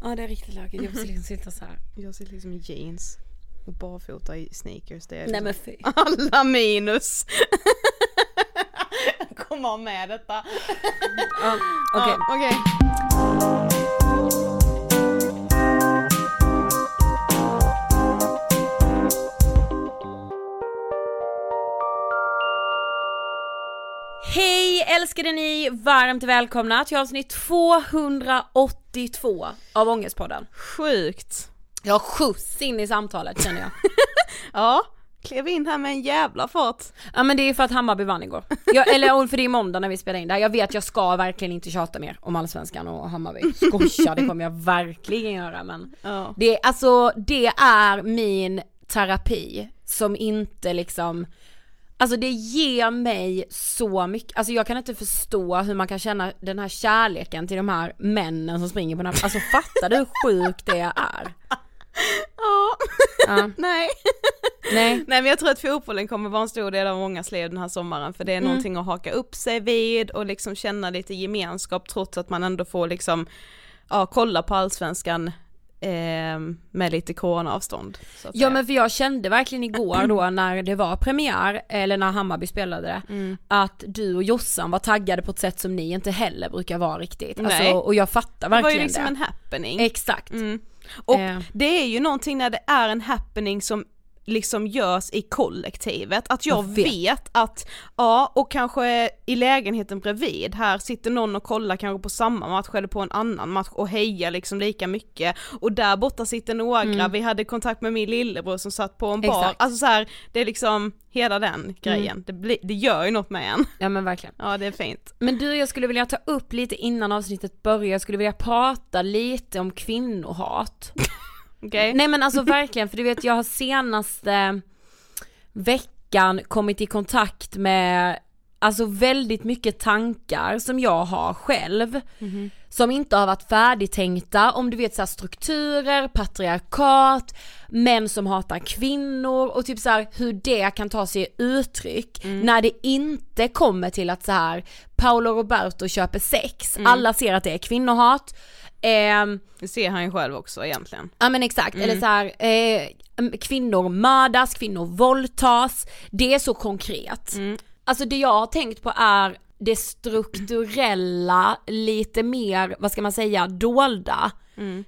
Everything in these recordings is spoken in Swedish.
Ja det är riktigt lökigt, jag måste liksom sitta så här. Jag sitter liksom i jeans och barfota i sneakers. Det är Nej liksom men fy. alla minus. Jag kommer ha med detta. Ja, Okej. Ja, okej. Hej älskade ni! Varmt välkomna till avsnitt 282 av Ångestpodden. Sjukt. Jag har skjuts in i samtalet känner jag. Ja, klev in här med en jävla fart. Ja men det är för att Hammarby vann igår. Jag, eller för det är måndag när vi spelar in det här. Jag vet jag ska verkligen inte tjata mer om Allsvenskan och Hammarby. Skoja, det kommer jag verkligen göra men Ja. det, alltså, det är min terapi som inte liksom Alltså det ger mig så mycket, alltså jag kan inte förstå hur man kan känna den här kärleken till de här männen som springer på den här, alltså fattar du hur sjukt det är? Ja. Ja. Nej. Nej. Nej men jag tror att fotbollen kommer vara en stor del av mångas liv den här sommaren för det är någonting att haka upp sig vid och liksom känna lite gemenskap trots att man ändå får liksom ja, kolla på allsvenskan eh, med lite coronaavstånd. Ja men för jag kände verkligen igår då när det var premiär, eller när Hammarby spelade det, Mm. att du och Jossan var taggade på ett sätt som ni inte heller brukar vara riktigt. Alltså, Nej. och jag fattar det var verkligen ju liksom det. en happening. Exakt. Mm. Och Eh. det är ju någonting när det är en happening som liksom görs i kollektivet, att jag, Jag vet. vet. att, ja och kanske i lägenheten bredvid, här sitter någon och kollar kanske på samma match eller på en annan match och hejar liksom lika mycket och där borta sitter några, vi hade kontakt med min lillebror som satt på en bar, Mm. Exakt. alltså så här, det är liksom hela den grejen, det, blir, det gör ju något med en. Ja men verkligen. Ja det är fint. Men du, jag skulle vilja ta upp lite innan avsnittet börjar, jag skulle vilja prata lite om kvinnohat. Okej? Nej men alltså verkligen, för du vet jag har senaste veckan kommit i kontakt med alltså väldigt mycket tankar som jag har själv. Som inte har varit färdigtänkta om du vet så här strukturer, patriarkat, män som hatar kvinnor och typ så här hur det kan ta sig uttryck när det inte kommer till att så här Paolo Roberto köper sex, alla ser att det är kvinnohat. Ehm, Det ser han ju själv också egentligen. Ja men exakt, eller så här, eh, kvinnor mördas, kvinnor våldtas, det är så konkret. Alltså det jag har tänkt på är det strukturella, lite mer, vad ska man säga, dolda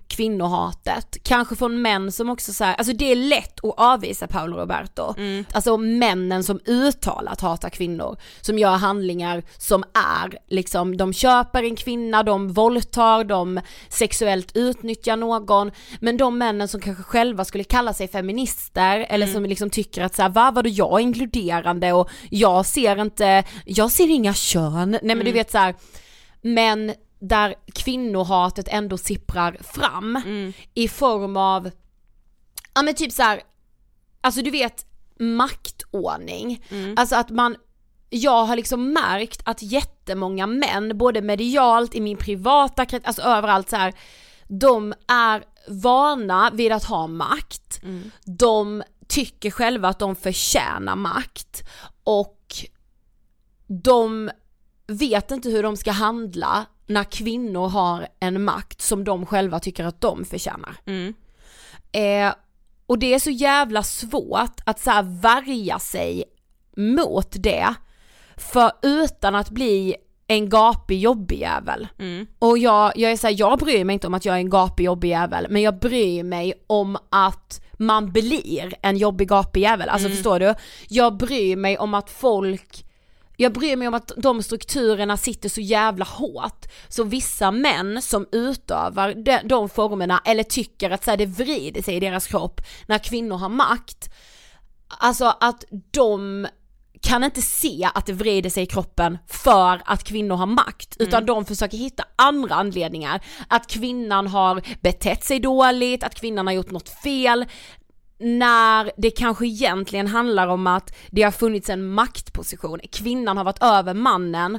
kvinnohatet. Kanske från män som också så här, alltså det är lätt att avvisa Paolo Roberto. Alltså männen som uttalat hatar kvinnor, som gör handlingar som är liksom, de köper en kvinna, de våldtar, de sexuellt utnyttjar någon. Men de männen som kanske själva skulle kalla sig feminister eller som liksom tycker att så här, va vadå jag är inkluderande och jag ser inte, jag ser inga kön. Nej men du vet så här, men där kvinnohatet ändå sipprar fram i form av, ja men typ så här, alltså du vet maktordning, alltså att man jag har liksom märkt att jättemånga män, både medialt, i min privata krets, alltså överallt så här, de är vana vid att ha makt, de tycker själva att de förtjänar makt. Och de vet inte hur de ska handla när kvinnor har en makt som de själva tycker att de förtjänar. Mm. Eh, och det är så jävla svårt att så här värja sig mot det, för utan att bli en gapig jobbig jävel. Mm. Och jag, jag är så här, jag bryr mig inte om att jag är en gapig jobbig jävel, men jag bryr mig om att man blir en jobbig gapig jävel, alltså förstår du? Jag bryr mig om att folk jag bryr mig om att de strukturerna sitter så jävla hårt, så vissa män som utövar de, de formerna eller tycker att så här, det vrider sig i deras kropp när kvinnor har makt, alltså att de kan inte se att det vrider sig i kroppen för att kvinnor har makt, utan de försöker hitta andra anledningar. Att kvinnan har betett sig dåligt, att kvinnan har gjort något fel, när det kanske egentligen handlar om att det har funnits en maktposition, kvinnan har varit över mannen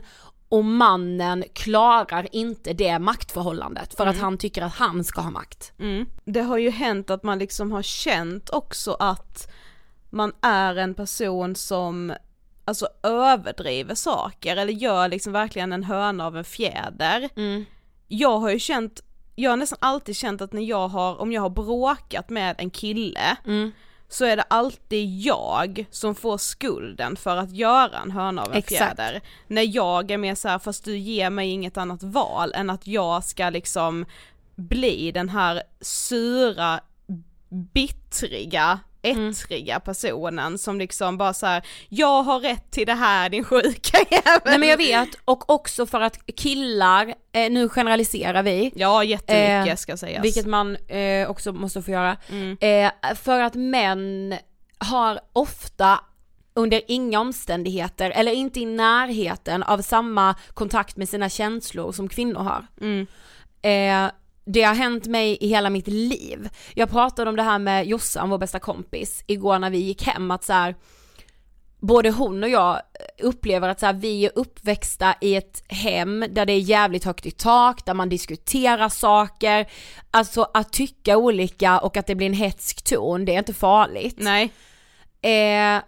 och mannen klarar inte det maktförhållandet för att han tycker att han ska ha makt. Mm. Det har ju hänt att man liksom har känt också att man är en person som alltså överdriver saker eller gör liksom verkligen en höna av en fjäder. Jag har ju känt, jag har nästan alltid känt att när jag har, om jag har bråkat med en kille så är det alltid jag som får skulden för att göra en höna av en Exakt. fjäder. När jag är mer såhär, fast du ger mig inget annat val än att jag ska liksom bli den här sura, bittriga, ettriga personen som liksom bara så här: jag har rätt till det här din sjuka jävel. Nej men jag vet, och också för att killar, eh, nu generaliserar vi, Ja jättemycket Eh, ska sägas. vilket man eh, också måste få göra, Mm. eh, för att män har ofta under inga omständigheter, eller inte i närheten av samma kontakt med sina känslor som kvinnor har. Mm. Det har hänt mig i hela mitt liv. Jag pratade om det här med Jossan, vår bästa kompis, igår när vi gick hem att så här, både hon och jag upplever att så här, vi är uppväxta i ett hem där det är jävligt högt i tak, där man diskuterar saker, alltså att tycka olika och att det blir en hetsk ton, det är inte farligt. Nej. Eh,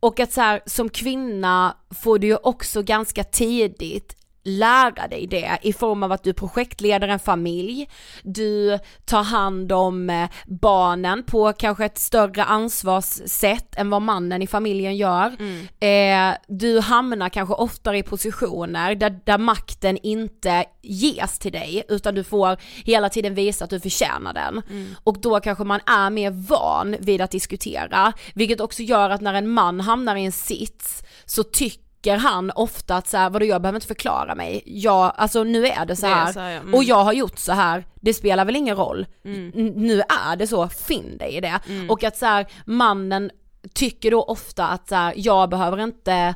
och att så här, som kvinna får du ju också ganska tidigt lära dig det i form av att du projektleder en familj, du tar hand om eh, barnen på kanske ett större ansvarssätt än vad mannen i familjen gör. Mm. Eh, du hamnar kanske oftare i positioner där, där makten inte ges till dig utan du får hela tiden visa att du förtjänar den. Mm. Och då kanske man är mer van vid att diskutera, vilket också gör att när en man hamnar i en sits så tycker tycker han ofta att så här, vadå jag behöver inte förklara mig, jag, alltså nu är det så här, det så här ja. mm. och jag har gjort så här, det spelar väl ingen roll, mm. nu är det så, finn dig i det. Mm. Och att så här, mannen tycker då ofta att så här, jag behöver inte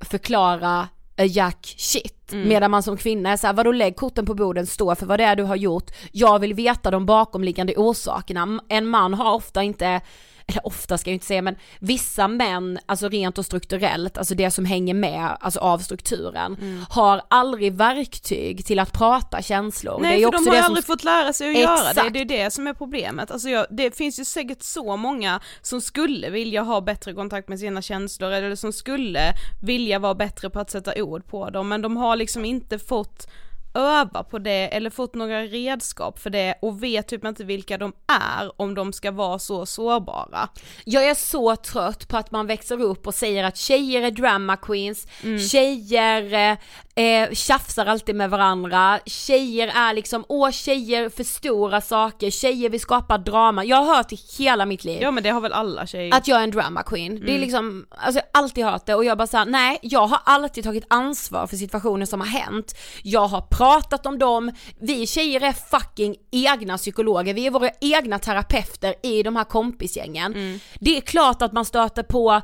förklara jack shit. Mm. Medan man som kvinna är såhär, vadå lägg korten på bordet, stå för vad det är du har gjort, jag vill veta de bakomliggande orsakerna. En man har ofta inte eller ofta ska jag inte säga men vissa män, alltså rent och strukturellt, alltså det som hänger med, alltså av strukturen, mm. har aldrig verktyg till att prata känslor. Nej det är för de har ju aldrig fått lära sig att Exakt. göra det, det är det som är problemet. Alltså jag, det finns ju säkert så många som skulle vilja ha bättre kontakt med sina känslor eller som skulle vilja vara bättre på att sätta ord på dem men de har liksom inte fått öva på det eller fått några redskap för det och vet typ inte vilka de är om de ska vara så sårbara. Jag är så trött på att man växer upp och säger att tjejer är drama queens, mm. tjejer eh, tjafsar alltid med varandra, tjejer är liksom, åh tjejer förstorar saker, tjejer vill skapa drama, jag har hört i hela mitt liv Ja men det har väl alla tjejer Att jag är en drama queen, mm. det är mm. liksom, alltså jag har alltid hört det och jag bara såhär, nej jag har alltid tagit ansvar för situationer som har hänt, jag har pratat om dem, vi tjejer är fucking egna psykologer, vi är våra egna terapeuter i de här kompisgängen. Mm. Det är klart att man stöter på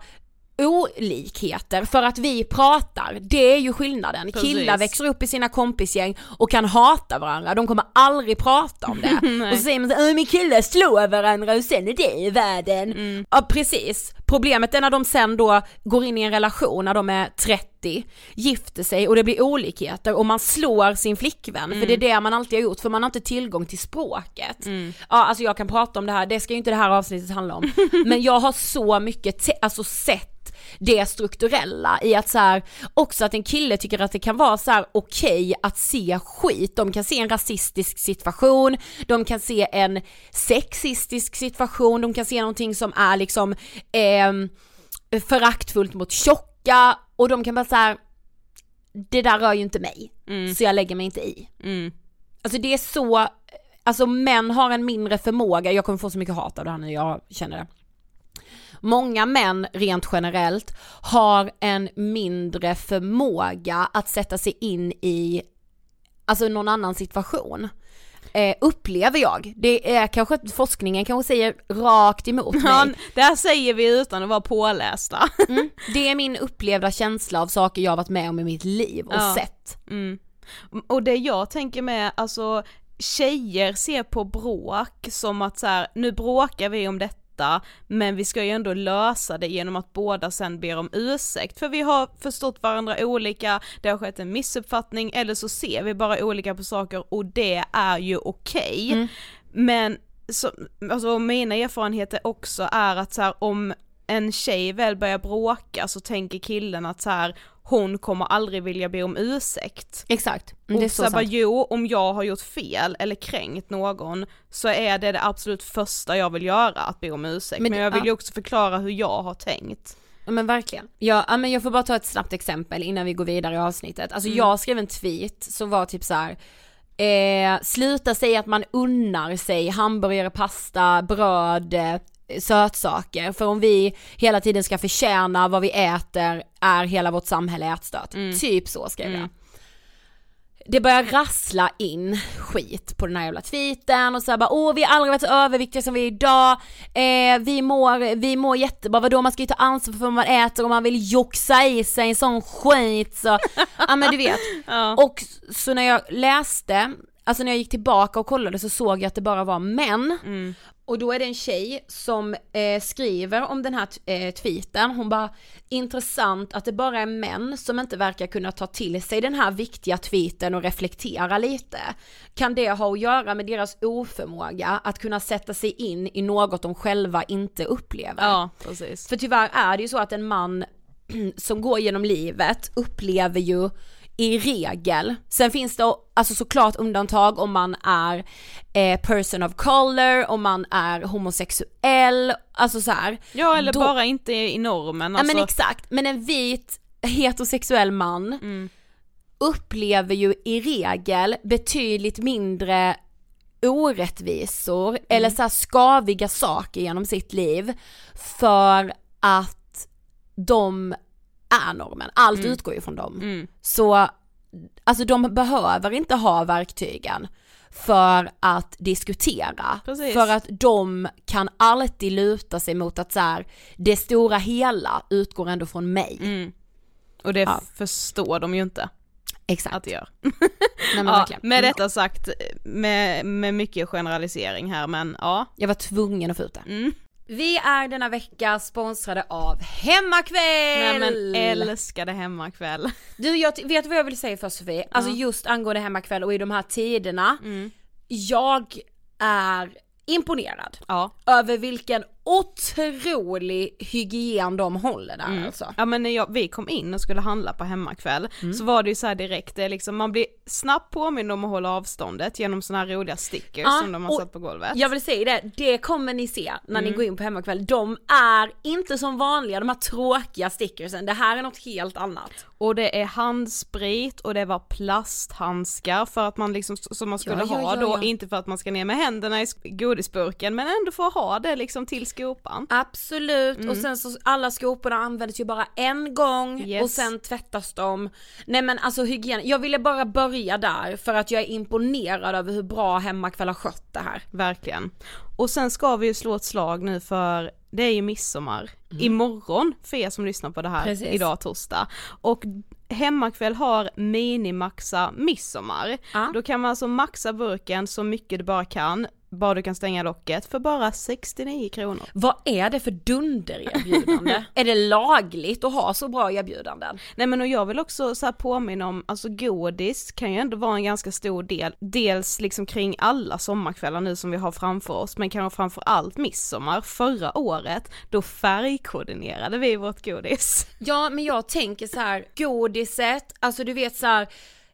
olikheter för att vi pratar, det är ju skillnaden. Precis. Killar växer upp i sina kompisgäng och kan hata varandra, de kommer aldrig prata om det. och så säger man såhär, min killar slår varandra och sen är det i världen. Mm. Ja precis, problemet är när de sen då går in i en relation när de är 30, gifter sig och det blir olikheter och man slår sin flickvän, mm. för det är mm. det man alltid har gjort för man har inte tillgång till språket. Mm. Ja alltså jag kan prata om det här, det ska ju inte det här avsnittet handla om, men jag har så mycket, alltså sett det strukturella i att så här, också att en kille tycker att det kan vara så här okej okay att se skit, de kan se en rasistisk situation, de kan se en sexistisk situation, de kan se någonting som är liksom eh, föraktfullt mot tjocka och de kan bara så här, det där rör ju inte mig, mm. så jag lägger mig inte i. Mm. Alltså det är så, alltså män har en mindre förmåga, jag kommer få så mycket hat av det här nu, jag känner det många män rent generellt har en mindre förmåga att sätta sig in i, alltså någon annan situation. Eh, upplever jag. Det är kanske forskningen kanske säger rakt emot mig. Ja, det här säger vi utan att vara pålästa. Mm, det är min upplevda känsla av saker jag varit med om i mitt liv och ja. sett. Mm. Och det jag tänker med, alltså tjejer ser på bråk som att så här, nu bråkar vi om detta detta, men vi ska ju ändå lösa det genom att båda sen ber om ursäkt, för vi har förstått varandra olika, det har skett en missuppfattning, eller så ser vi bara olika på saker och det är ju okej. Okay. Mm. Men så, alltså mina erfarenheter också är att så här, om en tjej väl börjar bråka så tänker killen att så här, hon kommer aldrig vilja be om ursäkt. Exakt, mm, det är så, så bara, jo om jag har gjort fel eller kränkt någon så är det det absolut första jag vill göra, att be om ursäkt. Men, men jag vill ju också förklara hur jag har tänkt. Ja men verkligen. Ja, men jag får bara ta ett snabbt exempel innan vi går vidare i avsnittet. Alltså mm. jag skrev en tweet som var typ så här, Eh, sluta säga att man unnar sig hamburgare, pasta, bröd, sötsaker. För om vi hela tiden ska förtjäna vad vi äter är hela vårt samhälle ätstört. Mm. Typ så skrev mm. jag. Det börjar rassla in skit på den här jävla tweeten och så bara åh vi har aldrig varit så överviktiga som vi är idag, eh, vi, mår, vi mår jättebra, vadå man ska ju ta ansvar för vad man äter och man vill joxa i sig en sån skit så, ja men du vet. Ja. Och så när jag läste, alltså när jag gick tillbaka och kollade så såg jag att det bara var män. Mm. Och då är det en tjej som eh, skriver om den här eh, tweeten, hon bara intressant att det bara är män som inte verkar kunna ta till sig den här viktiga tweeten och reflektera lite. Kan det ha att göra med deras oförmåga att kunna sätta sig in i något de själva inte upplever? Ja, precis. För tyvärr är det ju så att en man som går genom livet upplever ju i regel, sen finns det alltså såklart undantag om man är eh, person of color, om man är homosexuell, alltså så här. Ja eller Då- bara inte i normen Ja alltså. men exakt, men en vit heterosexuell man Mm. upplever ju i regel betydligt mindre orättvisor Mm. eller så här skaviga saker genom sitt liv för att de är normen, allt utgår ju från dem. Mm. Så alltså de behöver inte ha verktygen för att diskutera. Precis. För att de kan alltid luta sig mot att så här, det stora hela utgår ändå från mig. Mm. Och det Ja. förstår de ju inte Exakt. att det gör. Nej, men Ja, med Mm. detta sagt, med, med mycket generalisering här men ja. Jag var tvungen att få ut det. Mm. Vi är denna vecka sponsrade av Hemmakväll! Nej men älskade hemmakväll. Du, jag, vet vad jag vill säga först Sofie? Alltså just angående Hemmakväll och i de här tiderna, Mm. jag är imponerad Ja. över vilken otrolig hygien de håller där Mm. alltså. Ja men när jag, vi kom in och skulle handla på hemmakväll Mm. så var det ju så här direkt, det liksom, man blir snabbt påmind om att hålla avståndet genom såna här roliga stickers Ja, som de har satt på golvet. Jag vill säga det, det kommer ni se när Mm. ni går in på Hemmakväll. De är inte som vanliga, de här tråkiga stickersen, det här är något helt annat. Och det är handsprit och det var plasthandskar för att man liksom, som man skulle Ja, ja, ha då, inte för att man ska ner med händerna i godisburken men ändå få ha det liksom till skopan. Absolut, Mm. och sen så alla skoporna används ju bara en gång Yes. och sen tvättas de. Nej men alltså hygien, jag ville bara börja där för att jag är imponerad över hur bra Hemmakväll har skött det här. Verkligen. Och sen ska vi ju slå ett slag nu för det är ju midsommar imorgon för er som lyssnar på det här Mm. Precis. idag torsdag. Och Hemmakväll har minimaxa midsommar. Ja. Då kan man alltså maxa burken så mycket du bara kan, bara du kan stänga locket för bara 69 kronor. Vad är det för dundererbjudande? är det lagligt att ha så bra erbjudanden? Nej men och jag vill också så här påminna om, alltså godis kan ju ändå vara en ganska stor del, dels liksom kring alla sommarkvällar nu som vi har framför oss, men kanske framför allt midsommar förra året, då färgkoordinerade vi vårt godis. Ja men jag tänker så här, godiset, alltså du vet så här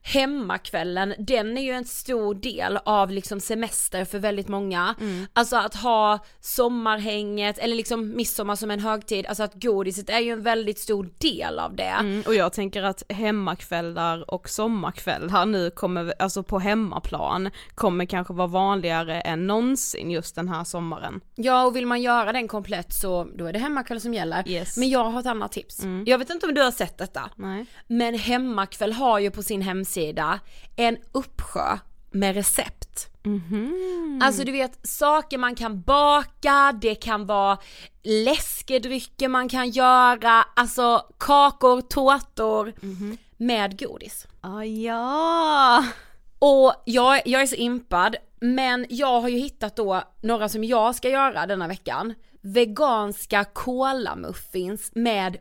hemmakvällen, den är ju en stor del av liksom semester för väldigt många. Alltså att ha sommarhänget eller liksom midsommar som en högtid, alltså att godiset är ju en väldigt stor del av det. Mm, och jag tänker att hemmakvällar och sommarkvällar nu kommer, alltså på hemmaplan, kommer kanske vara vanligare än någonsin just den här sommaren. Ja och vill man göra den komplett så då är det hemmakväll som gäller. Yes. Men jag har ett annat tips. Jag vet inte om du har sett detta. Nej. Men Hemmakväll har ju på sin hemsida en uppsjö med recept. Alltså du vet saker man kan baka, det kan vara läskedrycker man kan göra, alltså kakor, tårtor med godis. Ah, ja! Och jag, jag är så impad, men jag har ju hittat då några som jag ska göra denna veckan. Veganska kolamuffins med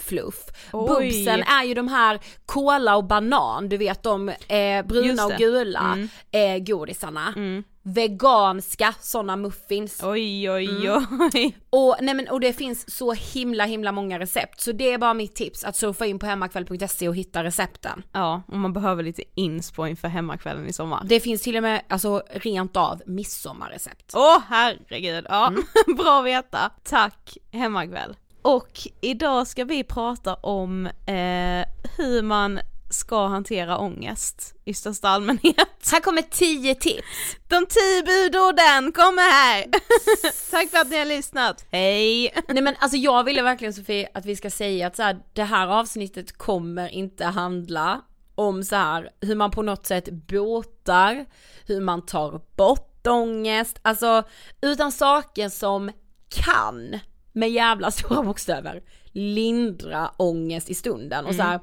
bubsfluff. Oj. Bubsen är ju de här kola och banan, du vet de eh, bruna och gula Mm. eh, godisarna. Veganska sådana muffins. Oj oj Mm. oj. Och, nej men, och det finns så himla himla många recept, så det är bara mitt tips att surfa in på hemmakväll.se och hitta recepten. Ja, och man behöver lite inspo inför hemmakvällen i sommar. Det finns till och med, alltså rent av midsommarrecept. Åh herregud, ja, Mm. bra att veta. Tack hemmakväll. Och idag ska vi prata om eh, hur man ska hantera ångest i största allmänhet. Här kommer 10 tips. De tio budorden kommer här! Tack för att ni har lyssnat, hej! Nej men alltså jag ville verkligen Sofie att vi ska säga att så här, det här avsnittet kommer inte handla om så här hur man på något sätt botar, hur man tar bort ångest, alltså utan saker som kan med jävla stora bokstäver. Lindra ångest i stunden. Och så här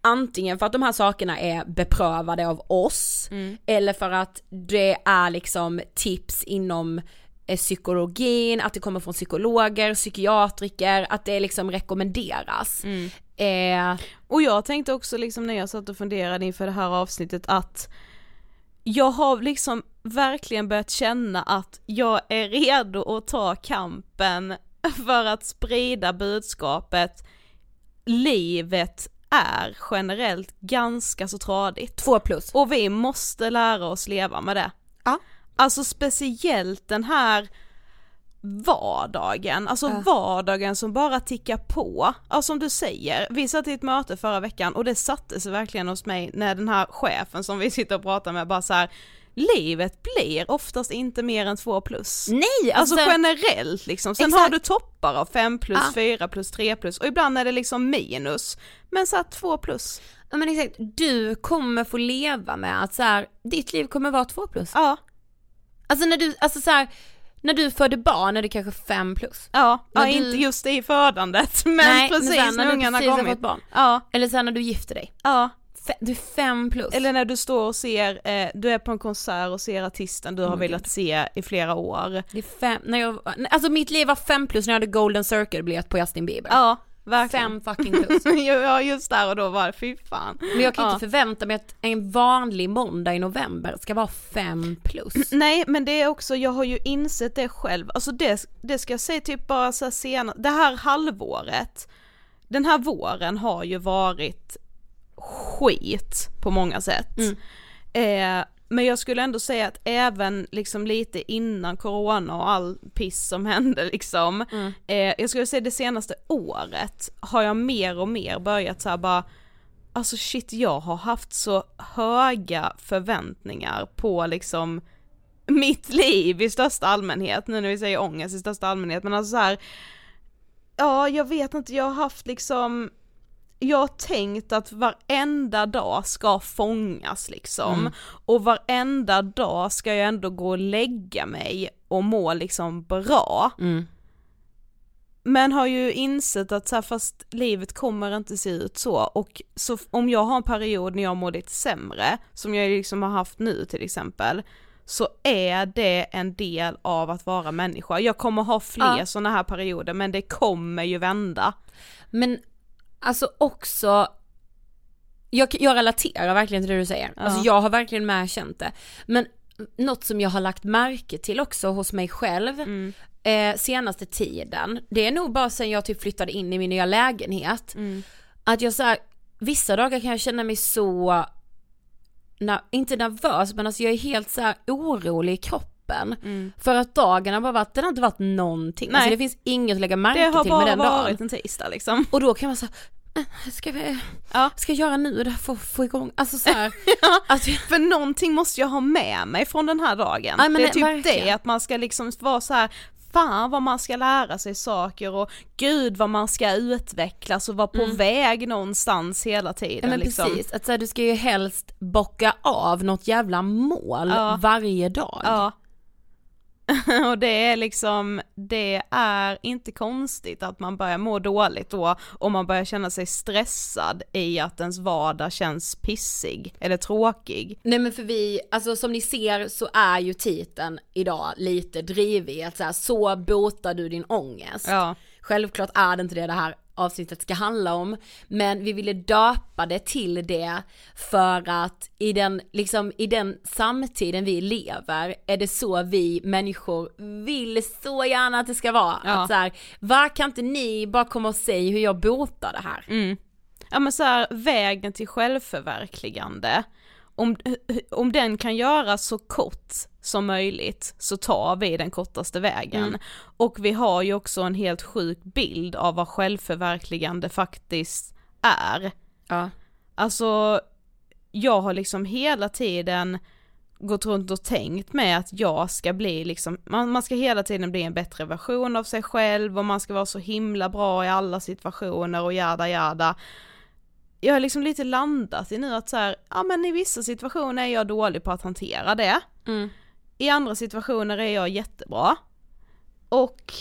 antingen för att de här sakerna är beprövade av oss eller för att det är liksom tips inom eh, psykologin, att det kommer från psykologer, psykiatriker, att det liksom rekommenderas. Eh, Och jag tänkte också liksom när jag satt och funderade inför det här avsnittet att jag har liksom verkligen börjat känna att jag är redo att ta kampen för att sprida budskapet livet är generellt ganska så tradigt. Två plus. Och vi måste lära oss leva med det. Ja. Alltså speciellt den här vardagen, alltså Ja. vardagen som bara tickar på. Alltså som du säger, vi satt i ett möte förra veckan och det satte sig verkligen hos mig när den här chefen som vi sitter och pratar med bara så här. Livet blir oftast inte mer än två plus. Nej! Alltså Alltså, generellt liksom, sen Exakt. har du toppar av 5 plus, Ja. 4 plus, 3 plus och ibland är det liksom minus. Men så 2 plus. ja, men exakt, du kommer få leva med att så här, ditt liv kommer vara två plus. Ja, Alltså när du, alltså så här, när du födde barn är det kanske fem plus. ja, När ja du- inte just i födandet men Nej, precis men sen när ungarna precis har kommit. fått barn. Ja, Eller här när du gifter dig. ja. Du är fem plus. Eller när du står och ser, eh, du är på en konsert och ser artisten du har Oh my velat God. se i flera år. Det är fem, när jag, alltså mitt liv var fem plus när jag hade golden circle biljett på Justin Bieber. Ja, verkligen. Fem fucking plus. ja just där och då var det, fy fan. Men jag kan Ja. inte förvänta mig att en vanlig måndag i november ska vara fem plus. Nej men det är också, jag har ju insett det själv, alltså det, det ska jag säga typ bara så senare, det här halvåret, den här våren har ju varit skit på många sätt. Mm. Eh, men jag skulle ändå säga att även liksom lite innan corona och all piss som hände liksom, Mm. eh, jag skulle säga det senaste året har jag mer och mer börjat så här bara Alltså shit jag har haft så höga förväntningar på liksom mitt liv i största allmänhet, nu när vi säger ångest i största allmänhet, men alltså så här. Ja, jag vet inte, jag har haft liksom jag har tänkt att varenda dag ska fångas liksom Mm. och varenda dag ska jag ändå gå och lägga mig och må liksom bra. Mm. Men har ju insett att så här, fast livet kommer inte se ut så och så om jag har en period när jag mår lite sämre, som jag liksom har haft nu till exempel, så är det en del av att vara människa. Jag kommer ha fler Ja. sådana här perioder men det kommer ju vända. Men alltså också, jag, jag relaterar verkligen till det du säger. Alltså Ja. jag har verkligen med känt det. Men något som jag har lagt märke till också hos mig själv Mm. eh, senaste tiden, det är nog bara sen jag typ flyttade in i min nya lägenhet, Mm. att jag så här, vissa dagar kan jag känna mig så, na, inte nervös men alltså jag är helt så här orolig i kroppen. Mm. För att dagen har bara varit, den har inte varit någonting. Nej. Alltså det finns inget att lägga märke Det har till med bara den dagen. varit en tisdag liksom. Och då kan man säga, ska vi, Ja. ska jag göra nu det här för att få igång, alltså så här, Ja. alltså, För någonting måste jag ha med mig från den här dagen. Men det är det- typ verkligen. det, att man ska liksom vara så här. fan vad man ska lära sig saker och gud vad man ska utvecklas och vara på väg någonstans hela tiden ja, men liksom. precis, att så här, du ska ju helst bocka av något jävla mål Ja. varje dag. Ja. och det är liksom, det är inte konstigt att man börjar må dåligt då och man börjar känna sig stressad i att ens vardag känns pissig eller tråkig. Nej men för vi, alltså som ni ser så är ju titeln idag lite drivig, att så, här, så botar du din ångest. Ja. Självklart är det inte det det här avsnittet ska handla om, men vi ville döpa det till det för att i den, liksom i den samtiden vi lever är det så vi människor vill så gärna att det ska vara. Ja. Att så här, var kan inte ni bara komma och säga hur jag botar det här? Mm. Ja men så här, vägen till självförverkligande, om, om den kan göras så kort som möjligt så tar vi den kortaste vägen. Mm. Och vi har ju också en helt sjuk bild av vad självförverkligande faktiskt är. Ja. Alltså, jag har liksom hela tiden gått runt och tänkt med att jag ska bli liksom, man, man ska hela tiden bli en bättre version av sig själv och man ska vara så himla bra i alla situationer och jada jada. Jag har liksom lite landat i nu att så här, ja men i vissa situationer är jag dålig på att hantera det. Mm. I andra situationer är jag jättebra. Och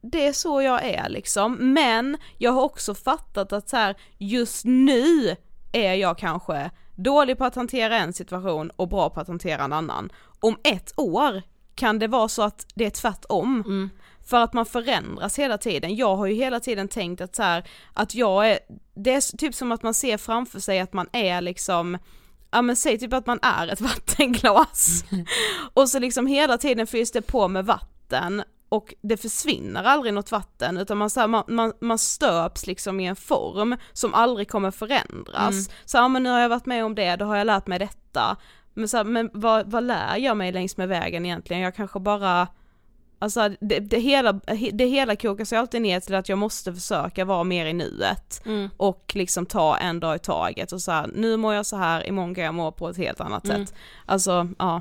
det är så jag är liksom, men jag har också fattat att så här, just nu är jag kanske dålig på att hantera en situation och bra på att hantera en annan. Om ett år kan det vara så att det är tvärtom. Mm. För att man förändras hela tiden. Jag har ju hela tiden tänkt att så här, att jag är, det är typ som att man ser framför sig att man är liksom Ja men säg typ att man är ett vattenglas och så liksom hela tiden fylls det på med vatten och det försvinner aldrig något vatten utan man, så här, man, man, man stöps liksom i en form som aldrig kommer förändras. Mm. Så ja, men nu har jag varit med om det, då har jag lärt mig detta. Men, så här, men vad, vad lär jag mig längs med vägen egentligen? Jag kanske bara Alltså det, det, hela, det hela kokar sig alltid ner till att jag måste försöka vara mer i nuet mm. och liksom ta en dag i taget och så här, nu mår jag så här, imorgon kan jag må på ett helt annat mm. sätt. Alltså ja,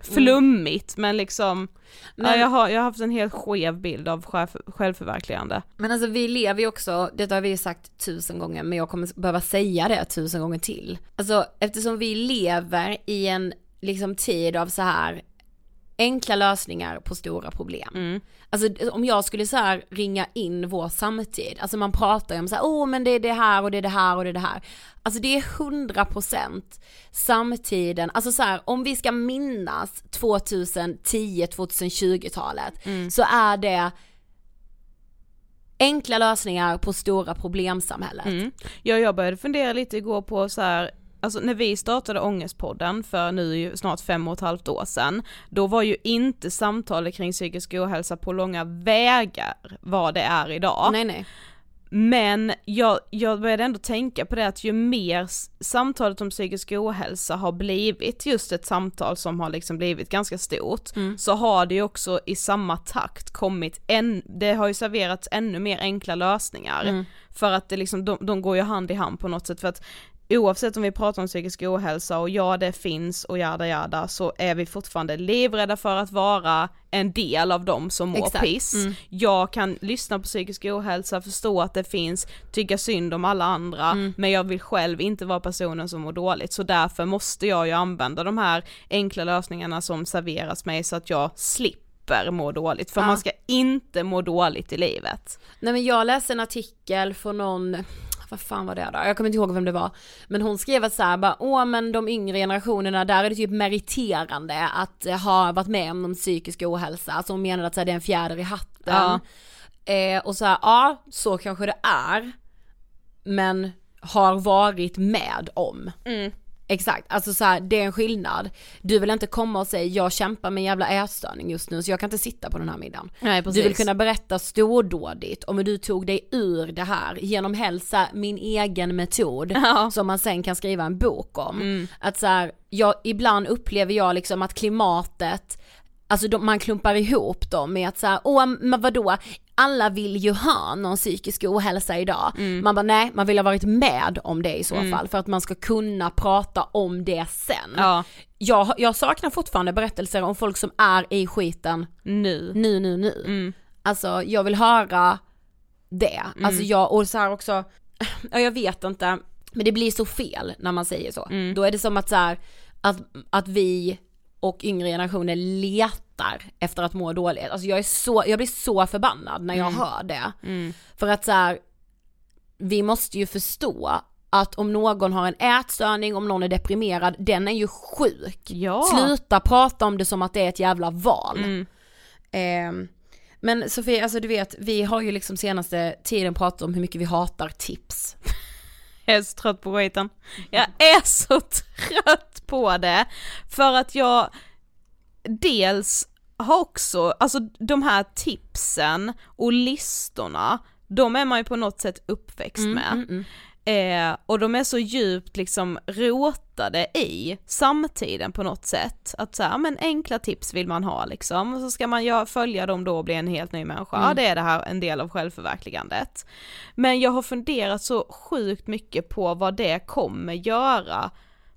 flummigt men liksom, men, ja, jag, har, jag har haft en helt skev bild av själv, självförverkligande. Men alltså vi lever ju också, detta har vi sagt tusen gånger men jag kommer behöva säga det tusen gånger till. Alltså eftersom vi lever i en liksom tid av så här enkla lösningar på stora problem. Mm. Alltså om jag skulle så ringa in vår samtid, alltså man pratar ju om så här, åh oh, men det är det här och det är det här och det är det här. Alltså det är 100% samtiden, alltså så här, om vi ska minnas 2010-2020-talet mm. så är det enkla lösningar på stora problemsamhället. Mm. Ja jag började fundera lite igår på så här alltså när vi startade Ångestpodden för nu snart fem och ett halvt år sedan, då var ju inte samtalet kring psykisk ohälsa på långa vägar vad det är idag. Nej nej. Men jag, jag började ändå tänka på det att ju mer samtalet om psykisk ohälsa har blivit just ett samtal som har liksom blivit ganska stort, mm. så har det ju också i samma takt kommit, en, det har ju serverats ännu mer enkla lösningar. Mm. För att det liksom, de, de går ju hand i hand på något sätt för att oavsett om vi pratar om psykisk ohälsa och ja det finns och jada jada så är vi fortfarande livrädda för att vara en del av dem som mår Exakt. piss. Mm. Jag kan lyssna på psykisk ohälsa, förstå att det finns, tycka synd om alla andra, mm. men jag vill själv inte vara personen som mår dåligt så därför måste jag ju använda de här enkla lösningarna som serveras mig så att jag slipper må dåligt, för ja. man ska inte må dåligt i livet. Nej men jag läste en artikel från någon vad fan var det då? Jag kommer inte ihåg vem det var. Men hon skrev att såhär bara, åh men de yngre generationerna, där är det typ meriterande att ha varit med om någon psykisk ohälsa. Alltså hon menade att så här, det är en fjäder i hatten. Ja. Eh, och så här, ja så kanske det är. Men har varit med om. Mm. Exakt, alltså så här, det är en skillnad. Du vill inte komma och säga jag kämpar med en jävla ätstörning just nu så jag kan inte sitta på den här middagen. Nej, precis. Du vill kunna berätta stordådigt om hur du tog dig ur det här genom hälsa, min egen metod ja. som man sen kan skriva en bok om. Mm. Att så här, jag, ibland upplever jag liksom att klimatet Alltså de, man klumpar ihop dem med att säga, åh men vadå, alla vill ju ha någon psykisk ohälsa idag. Mm. Man bara nej, man vill ha varit med om det i så mm. fall för att man ska kunna prata om det sen. Ja. Jag, jag saknar fortfarande berättelser om folk som är i skiten nu, nu, nu, nu. Mm. Alltså jag vill höra det. Mm. Alltså jag, och så här också, ja jag vet inte, men det blir så fel när man säger så. Mm. Då är det som att så här, att, att vi och yngre generationer letar efter att må dåligt. Alltså jag är så, jag blir så förbannad när jag mm. hör det. Mm. För att så här, vi måste ju förstå att om någon har en ätstörning, om någon är deprimerad, den är ju sjuk. Ja. Sluta prata om det som att det är ett jävla val. Mm. Eh, men Sofie, alltså du vet, vi har ju liksom senaste tiden pratat om hur mycket vi hatar tips. Jag är så trött på skiten. Jag är så trött på det. För att jag dels har också, alltså de här tipsen och listorna, de är man ju på något sätt uppväxt mm, med. Mm, mm. Eh, och de är så djupt liksom rotade i samtiden på något sätt. Att så här, men enkla tips vill man ha liksom, och så ska man ja, följa dem då och bli en helt ny människa. Mm. Ja det är det här en del av självförverkligandet. Men jag har funderat så sjukt mycket på vad det kommer göra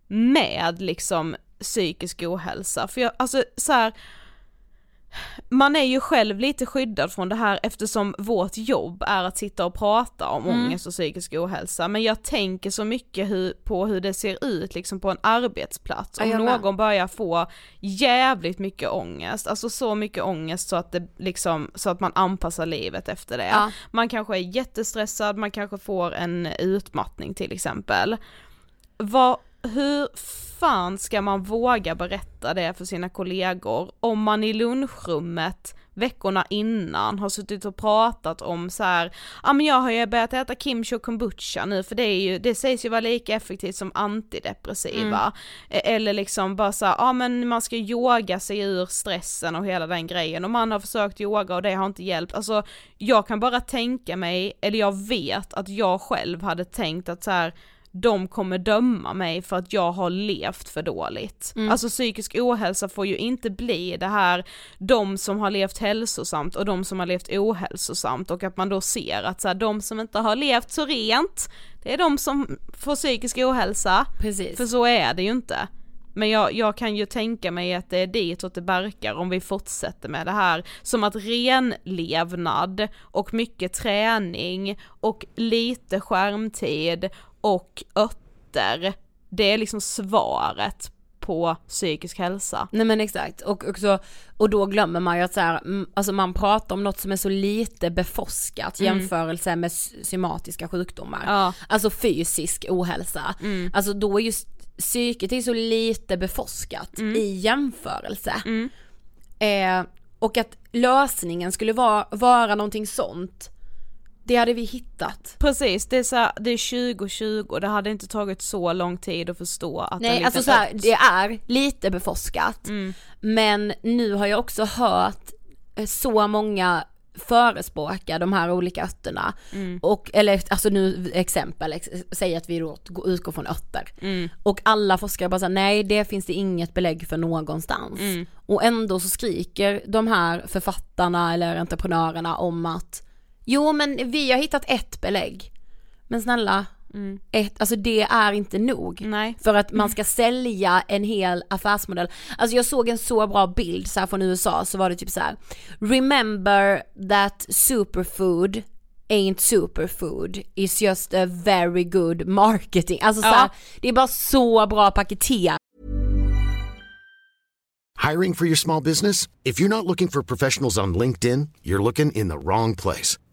med liksom psykisk ohälsa. För jag, alltså så här, man är ju själv lite skyddad från det här eftersom vårt jobb är att sitta och prata om mm. ångest och psykisk ohälsa men jag tänker så mycket hur, på hur det ser ut liksom på en arbetsplats om någon börjar få jävligt mycket ångest, alltså så mycket ångest så att det liksom, så att man anpassar livet efter det. Ja. Man kanske är jättestressad, man kanske får en utmattning till exempel. Vad, hur fan ska man våga berätta det för sina kollegor om man i lunchrummet veckorna innan har suttit och pratat om så här, ja men jag har ju börjat äta kimchi och kombucha nu för det är ju, det sägs ju vara lika effektivt som antidepressiva. Mm. Eller liksom bara så här, ja men man ska yoga sig ur stressen och hela den grejen och man har försökt yoga och det har inte hjälpt. Alltså jag kan bara tänka mig, eller jag vet att jag själv hade tänkt att så här, de kommer döma mig för att jag har levt för dåligt. Mm. Alltså psykisk ohälsa får ju inte bli det här, de som har levt hälsosamt och de som har levt ohälsosamt och att man då ser att så här, de som inte har levt så rent, det är de som får psykisk ohälsa. Precis. För så är det ju inte. Men jag, jag, kan ju tänka mig att det är ditåt det barkar om vi fortsätter med det här. Som att renlevnad och mycket träning och lite skärmtid och örter, det är liksom svaret på psykisk hälsa. Nej men exakt, och, också, och då glömmer man ju att så här, alltså man pratar om något som är så lite beforskat mm. jämförelse med somatiska sjukdomar. Ja. Alltså fysisk ohälsa. Mm. Alltså då är just psyket är så lite beforskat mm. i jämförelse. Mm. Eh, och att lösningen skulle vara, vara någonting sånt det hade vi hittat. Precis, det är, så här, det är 2020, det hade inte tagit så lång tid att förstå att Nej alltså så här, det är lite beforskat, mm. men nu har jag också hört eh, så många förespråka de här olika örterna. Mm. Och, eller alltså nu exempel, ex, säg att vi då utgår från örter. Mm. Och alla forskare bara säger nej det finns det inget belägg för någonstans. Mm. Och ändå så skriker de här författarna eller entreprenörerna om att Jo men vi har hittat ett belägg. Men snälla, mm. ett, alltså det är inte nog. Nej. För att man ska sälja en hel affärsmodell. Alltså jag såg en så bra bild så från USA så var det typ så här. Remember that superfood ain't superfood is just a very good marketing. Alltså så här, det är bara så bra paketerat. Hiring for your small business? If you're not looking for professionals on LinkedIn, you're looking in the wrong place.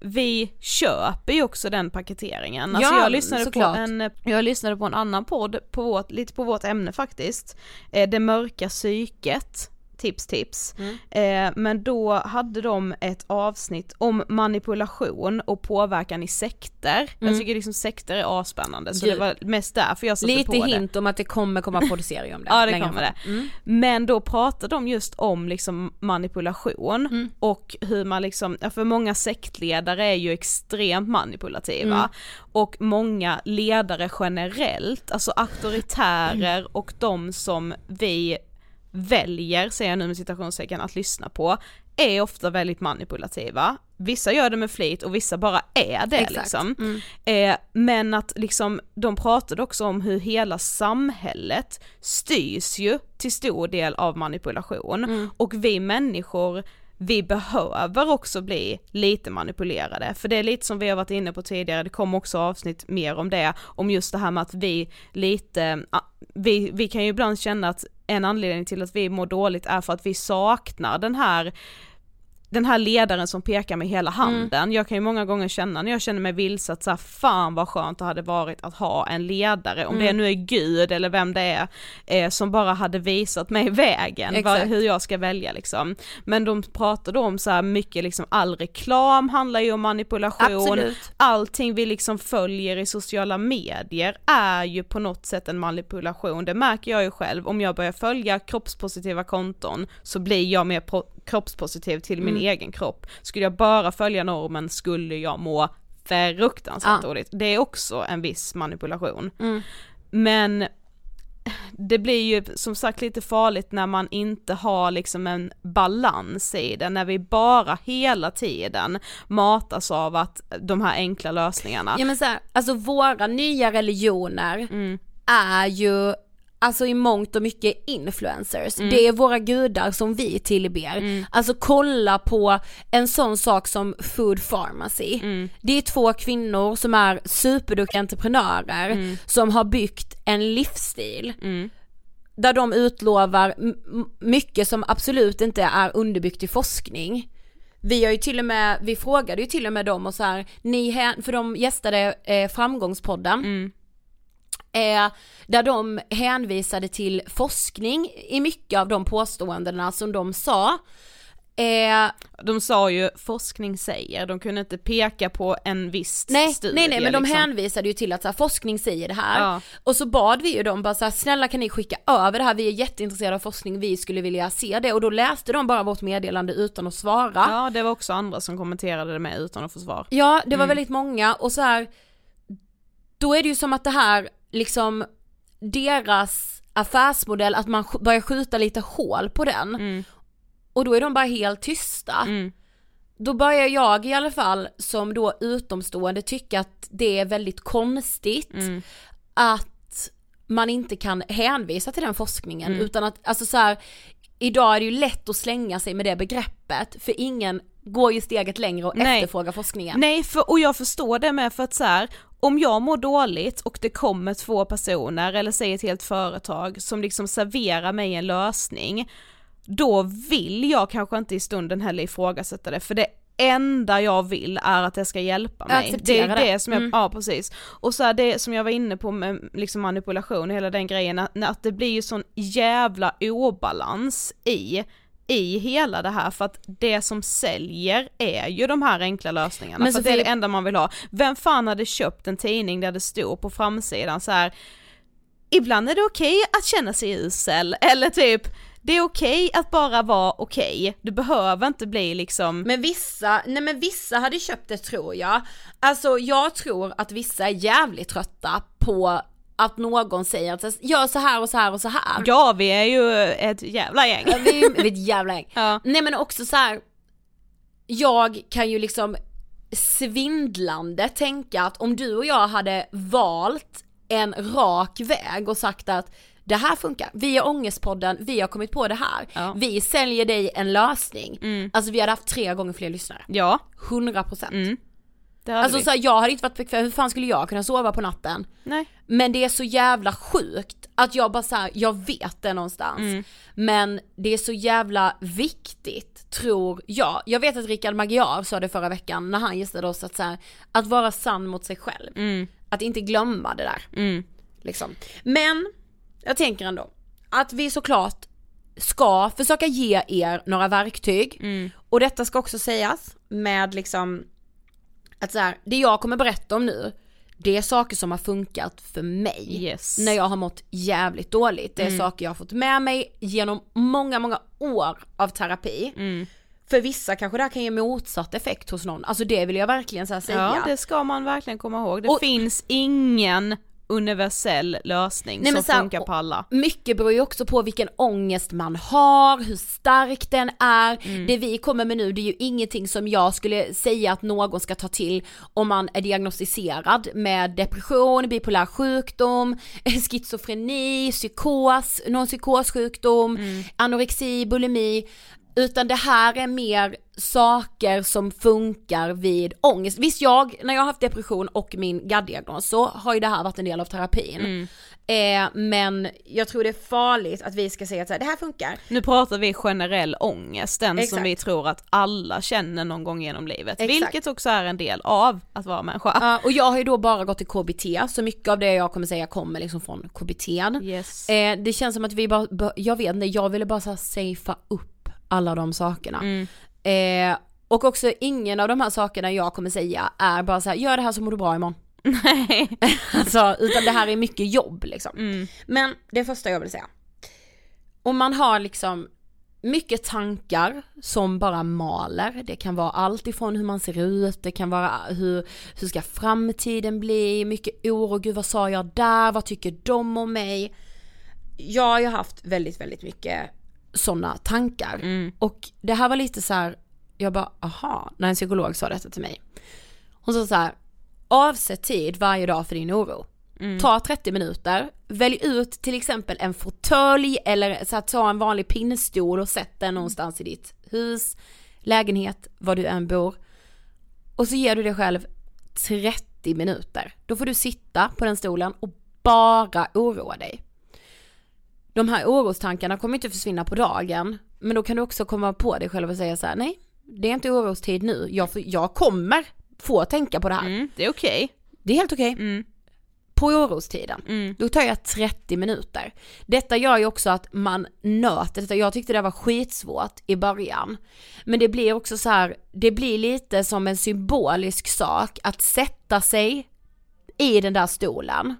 vi köper ju också den paketeringen. Alltså ja, jag lyssnade på en, jag lyssnade på en annan podd, på vårt, lite på vårt ämne faktiskt, eh, Det mörka psyket, tips tips. Mm. Eh, men då hade de ett avsnitt om manipulation och påverkan i sekter. Mm. Jag tycker liksom sekter är asspännande så det var mest därför jag satte Lite på det. Lite hint om att det kommer komma producera om det. ja det kommer det. Mm. Men då pratade de just om liksom manipulation mm. och hur man liksom, för många sektledare är ju extremt manipulativa mm. och många ledare generellt, alltså auktoritärer och de som vi väljer, säger jag nu med citationstecken, att lyssna på, är ofta väldigt manipulativa. Vissa gör det med flit och vissa bara är det Exakt. liksom. Mm. Eh, men att liksom, de pratade också om hur hela samhället styrs ju till stor del av manipulation mm. och vi människor vi behöver också bli lite manipulerade, för det är lite som vi har varit inne på tidigare, det kommer också avsnitt mer om det, om just det här med att vi lite, vi, vi kan ju ibland känna att en anledning till att vi mår dåligt är för att vi saknar den här den här ledaren som pekar med hela handen, mm. jag kan ju många gånger känna när jag känner mig vilse att så här, fan vad skönt det hade varit att ha en ledare, om mm. det nu är gud eller vem det är, eh, som bara hade visat mig vägen, vad, hur jag ska välja liksom. Men de pratar då om så här mycket liksom all reklam handlar ju om manipulation, Absolut. allting vi liksom följer i sociala medier är ju på något sätt en manipulation, det märker jag ju själv, om jag börjar följa kroppspositiva konton så blir jag mer kroppspositiv till min mm. egen kropp. Skulle jag bara följa normen skulle jag må fruktansvärt ja. dåligt. Det är också en viss manipulation. Mm. Men det blir ju som sagt lite farligt när man inte har liksom en balans i det, när vi bara hela tiden matas av att de här enkla lösningarna. Ja men så här, alltså våra nya religioner mm. är ju alltså i mångt och mycket influencers. Mm. Det är våra gudar som vi tillber. Mm. Alltså kolla på en sån sak som Food Pharmacy. Mm. Det är två kvinnor som är superduktiga entreprenörer mm. som har byggt en livsstil mm. där de utlovar mycket som absolut inte är underbyggt i forskning. Vi har ju till och med, vi frågade ju till och med dem och så här, ni, för de gästade eh, framgångspodden mm eh, där de hänvisade till forskning i mycket av de påståendena som de sa. Eh, de sa ju forskning säger, de kunde inte peka på en viss nej, studie. Nej nej men de liksom. hänvisade ju till att så här, forskning säger det här. Ja. Och så bad vi ju dem bara så här, snälla kan ni skicka över det här, vi är jätteintresserade av forskning, vi skulle vilja se det. Och då läste de bara vårt meddelande utan att svara. Ja det var också andra som kommenterade det med utan att få svar. Ja det var mm. väldigt många och så här, då är det ju som att det här liksom deras affärsmodell, att man börjar skjuta lite hål på den. Mm. Och då är de bara helt tysta. Mm. Då börjar jag i alla fall som då utomstående tycka att det är väldigt konstigt mm. att man inte kan hänvisa till den forskningen mm. utan att, alltså så här, idag är det ju lätt att slänga sig med det begreppet för ingen går ju steget längre och Nej. efterfrågar forskningen. Nej, för, och jag förstår det med för att så här, om jag mår dåligt och det kommer två personer eller säg ett helt företag som liksom serverar mig en lösning, då vill jag kanske inte i stunden heller ifrågasätta det för det enda jag vill är att det ska hjälpa mig. Det är det, det som jag, mm. ja precis. Och så här, det som jag var inne på med liksom manipulation och hela den grejen, att, att det blir ju sån jävla obalans i i hela det här för att det som säljer är ju de här enkla lösningarna Men för det är det enda man vill ha. Vem fan hade köpt en tidning där det stod på framsidan så här ibland är det okej okay att känna sig usel eller typ det är okej okay att bara vara okej, okay. du behöver inte bli liksom Men vissa, nej men vissa hade köpt det tror jag. Alltså jag tror att vissa är jävligt trötta på att någon säger att gör så här och så här och så här. Ja vi är ju ett jävla gäng. Ja, vi är ett jävla gäng. Ja. Nej men också så här, jag kan ju liksom svindlande tänka att om du och jag hade valt en rak väg och sagt att det här funkar, vi är Ångestpodden, vi har kommit på det här, ja. vi säljer dig en lösning. Mm. Alltså vi hade haft tre gånger fler lyssnare. Ja. 100%. Mm. Alltså så här, jag hade inte varit bekväm, hur fan skulle jag kunna sova på natten? Nej. Men det är så jävla sjukt att jag bara såhär, jag vet det någonstans. Mm. Men det är så jävla viktigt, tror jag. Jag vet att Rickard Magyar sa det förra veckan när han gästade oss att så här, att vara sann mot sig själv. Mm. Att inte glömma det där. Mm. Liksom. Men, jag tänker ändå, att vi såklart ska försöka ge er några verktyg. Mm. Och detta ska också sägas med liksom att så här, det jag kommer berätta om nu, det är saker som har funkat för mig yes. när jag har mått jävligt dåligt. Det är mm. saker jag har fått med mig genom många, många år av terapi. Mm. För vissa kanske det här kan ge motsatt effekt hos någon, alltså det vill jag verkligen säga. Ja det ska man verkligen komma ihåg, det och, finns ingen universell lösning Nej, som här, funkar på alla. Mycket beror ju också på vilken ångest man har, hur stark den är. Mm. Det vi kommer med nu det är ju ingenting som jag skulle säga att någon ska ta till om man är diagnostiserad med depression, bipolär sjukdom, schizofreni, psykos, någon psykossjukdom, mm. anorexi, bulimi. Utan det här är mer saker som funkar vid ångest. Visst jag, när jag har haft depression och min GAD-diagnos så har ju det här varit en del av terapin. Mm. Eh, men jag tror det är farligt att vi ska säga att så här, det här funkar. Nu pratar vi generell ångest, den Exakt. som vi tror att alla känner någon gång genom livet. Exakt. Vilket också är en del av att vara människa. Ja, och jag har ju då bara gått till KBT, så mycket av det jag kommer säga kommer liksom från KBT. Yes. Eh, det känns som att vi bara, bara- jag vet inte, jag ville bara så här safea upp alla de sakerna. Mm. Eh, och också ingen av de här sakerna jag kommer säga är bara så här, gör det här så mår du bra imorgon. Nej. Alltså, utan det här är mycket jobb liksom. Mm. Men det första jag vill säga. Om man har liksom mycket tankar som bara maler. Det kan vara allt ifrån hur man ser ut, det kan vara hur, hur ska framtiden bli, mycket oro, gud vad sa jag där, vad tycker de om mig? Jag har ju haft väldigt, väldigt mycket sådana tankar. Och det här var lite så här, jag bara aha, när en psykolog sa detta till mig. Hon sa så här, avsätt tid varje dag för din oro. Ta 30 minuter, välj ut till exempel en fåtölj eller så att ta en vanlig pinnstol och sätt den någonstans i ditt hus, lägenhet, var du än bor. Och så ger du dig själv 30 minuter. Då får du sitta på den stolen och bara oroa dig. De här orostankarna kommer inte försvinna på dagen, men då kan du också komma på dig själv och säga så här: nej, det är inte orostid nu, jag, får, jag kommer få tänka på det här. Mm, det är okej. Det är helt okej. Mm. På orostiden, Mm. då tar jag 30 minuter. Detta gör ju också att man nöter detta. Jag tyckte det var skitsvårt i början. Men det blir också så här, det blir lite som en symbolisk sak att sätta sig i den där stolen.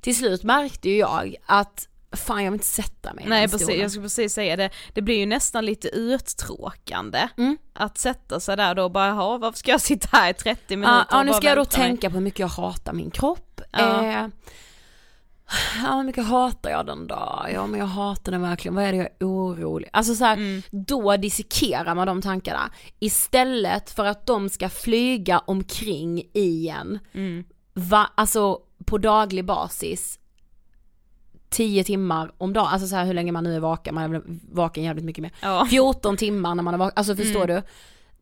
Till slut märkte ju jag att fan jag vill inte sätta mig i Nej den precis, stolen. jag skulle precis säga det, det blir ju nästan lite uttråkande Mm. att sätta sig där då och bara, jaha varför ska jag sitta här i 30 minuter Ja, ja nu ska jag då vänta mig?" tänka på hur mycket jag hatar min kropp. Ja. Eh, ja, hur mycket hatar jag den då? Ja, men jag hatar den verkligen. Vad är det jag är orolig? Alltså så här, Mm. då dissekerar man de tankarna. Istället för att de ska flyga omkring i en, Mm. va, alltså på daglig basis, 10 timmar om dagen, alltså så här hur länge man nu är vaken, man är vaken jävligt mycket mer. Ja. 14 timmar när man har varit, alltså förstår du?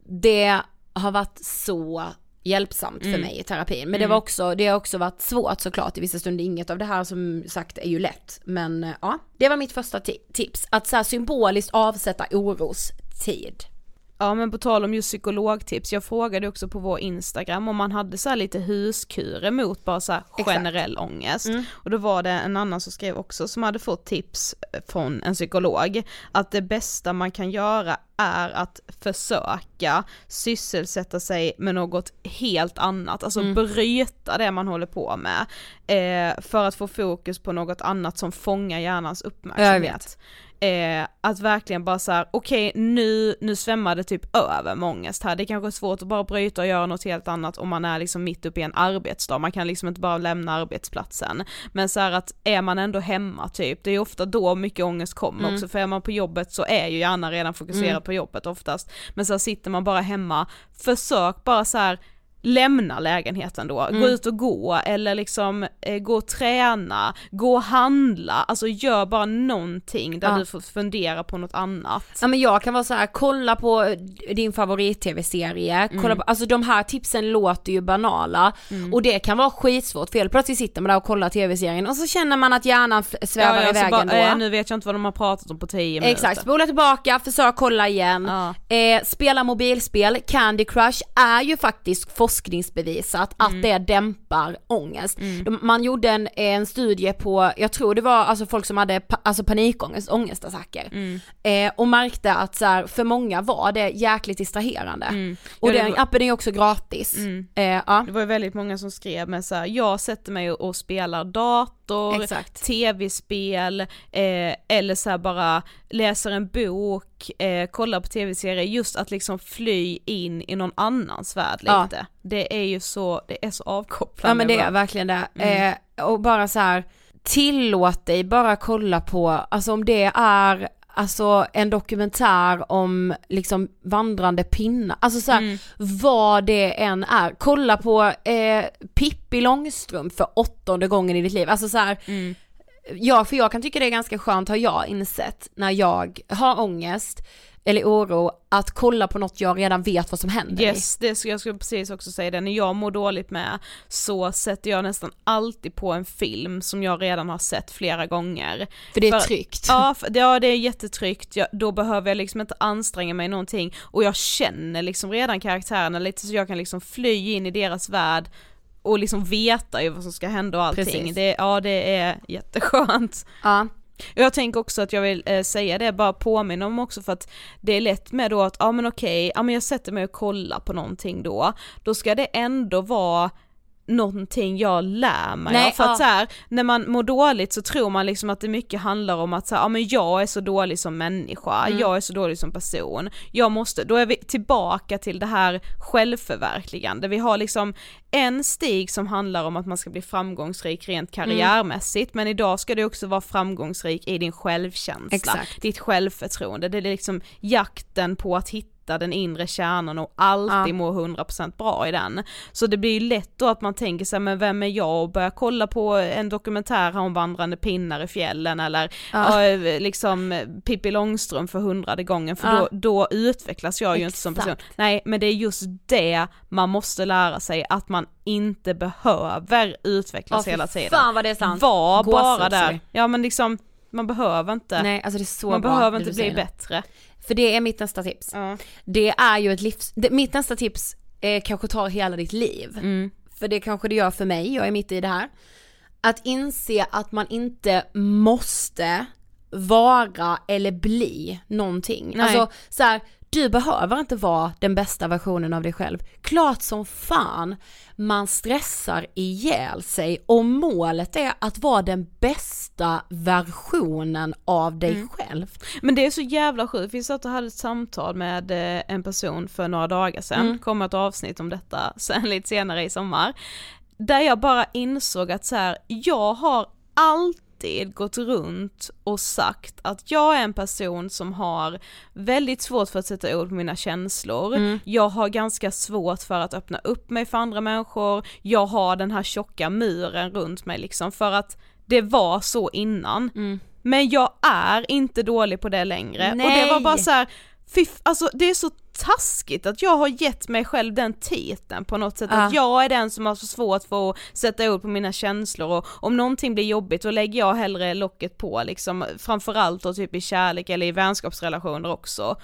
Det har varit så hjälpsamt för mig i terapin. Men det var också, det har också varit svårt såklart i vissa stunder. Inget av det här som sagt är ju lätt. Men eh, ja, det var mitt första ti- tips. Att så här symboliskt avsätta orostid. Ja men på tal om just psykologtips, jag frågade också på vår Instagram om man hade så här lite huskurer mot bara så här Exakt. generell ångest. Mm. Och då var det en annan som skrev också som hade fått tips från en psykolog, att det bästa man kan göra är att försöka sysselsätta sig med något helt annat, alltså Mm. bryta det man håller på med, eh, för att få fokus på något annat som fångar hjärnans uppmärksamhet. Eh, att verkligen bara såhär, okej nu, nu svämmar det typ över med ångest här, det kanske är svårt att bara bryta och göra något helt annat om man är liksom mitt uppe i en arbetsdag, man kan liksom inte bara lämna arbetsplatsen. Men så här att är man ändå hemma typ, det är ofta då mycket ångest kommer Mm. också, för är man på jobbet så är ju hjärnan redan fokuserad Mm. på jobbet oftast. Men så sitter man bara hemma, försök bara så här lämna lägenheten då, Mm. gå ut och gå eller liksom eh, gå och träna, gå och handla, alltså gör bara någonting där Ja. du får fundera på något annat. Ja men jag kan vara så här, kolla på din favorit-tv-serie, kolla på, alltså de här tipsen låter ju banala och det kan vara skitsvårt för helt plötsligt sitter man där och kollar tv-serien och så känner man att hjärnan svävar Ja, ja, iväg ändå. eh, nu vet jag inte vad de har pratat om på 10 minuter. Exakt, spola tillbaka, försök kolla igen. Ja. Eh, spela mobilspel, Candy Crush är ju faktiskt forskningsbevisat att Mm. det dämpar ångest. De, man gjorde en, en studie på, jag tror det var alltså folk som hade pa, alltså panikångest, ångestattacker. Mm. Eh, och märkte att så här, för många var det jäkligt distraherande. Och Mm. Ja, det den var- appen är också gratis. Mm. Eh, ja, Det var ju väldigt många som skrev med så här, jag sätter mig och, och spelar dator, exakt. tv-spel, eh, eller så här bara läser en bok, eh, kollar på tv-serier, just att liksom fly in i någon annans värld Ja. lite. Det är ju så, det är så avkopplande. Ja men det är verkligen det. Mm. Eh, och bara så här, tillåt dig bara kolla på, alltså om det är Alltså en dokumentär om liksom vandrande pinnar, alltså så här, Mm. vad det än är. Kolla på eh, Pippi Långstrump för åttonde gången i ditt liv, alltså så här, Mm. Ja, för jag kan tycka det är ganska skönt har jag insett när jag har ångest. Eller oro att kolla på något jag redan vet vad som händer Yes, det ska jag skulle precis också säga det, när jag mår dåligt med så sätter jag nästan alltid på en film som jag redan har sett flera gånger. För det är För- tryggt. Ja, för, ja det är jättetryggt, jag, då behöver jag liksom inte anstränga mig någonting och jag känner liksom redan karaktärerna lite så jag kan liksom fly in i deras värld och liksom veta ju vad som ska hända och allting. Precis. Det, ja det är jätteskönt. Ja. Och jag tänker också att jag vill eh, säga det, bara påminna om också för att det är lätt med då att, ja men okej, ja men jag sätter mig och kollar på någonting då, då ska det ändå vara någonting jag lär mig Nej. För ja. att så här, när man mår dåligt så tror man liksom att det mycket handlar om att så här, ja men jag är så dålig som människa, Mm. jag är så dålig som person, jag måste, då är vi tillbaka till det här självförverkligande, vi har liksom en stig som handlar om att man ska bli framgångsrik rent Mm. karriärmässigt, men idag ska du också vara framgångsrik i din självkänsla, Exakt. ditt självförtroende, det är liksom jakten på att hitta den inre kärnan och alltid Ja. må 100% bra i den. Så det blir ju lätt då att man tänker sig men vem är jag och börjar kolla på en dokumentär här om vandrande pinnar i fjällen eller Ja. ja. liksom Pippi Långstrump för hundrade gången för Ja. då, då utvecklas jag ju inte som person. Nej men det är just det man måste lära sig att man inte behöver utvecklas fy hela tiden. Fan vad det är sant. Var Gåshud, bara där. sorry. Ja men liksom man behöver inte, Nej alltså man bra behöver inte bli bättre. För det är mitt nästa tips. Ja. Det är ju ett livs, det, mitt nästa tips eh, kanske tar hela ditt liv. Mm. För det kanske det gör för mig, jag är mitt i det här. Att inse att man inte måste vara eller bli någonting. Nej. Alltså så här, du behöver inte vara den bästa versionen av dig själv. Klart som fan man stressar ihjäl sig och målet är att vara den bästa versionen av dig Mm. själv. Men det är så jävla sjukt, vi satt och hade ett samtal med eh, en person för några dagar sedan, Mm. kommer ett avsnitt om detta sen lite senare i sommar, där jag bara insåg att så här, jag har alltid gått runt och sagt att jag är en person som har väldigt svårt för att sätta ord på mina känslor, Mm. jag har ganska svårt för att öppna upp mig för andra människor, jag har den här tjocka muren runt mig liksom för att det var så innan. Mm. Men jag är inte dålig på det längre och det var Nej. bara så här, fy, alltså det är så taskigt att jag har gett mig själv den titeln på något sätt, att Ja. jag är den som har så svårt för att sätta ord på mina känslor och om någonting blir jobbigt då lägger jag hellre locket på liksom, framförallt då typ i kärlek eller i vänskapsrelationer också.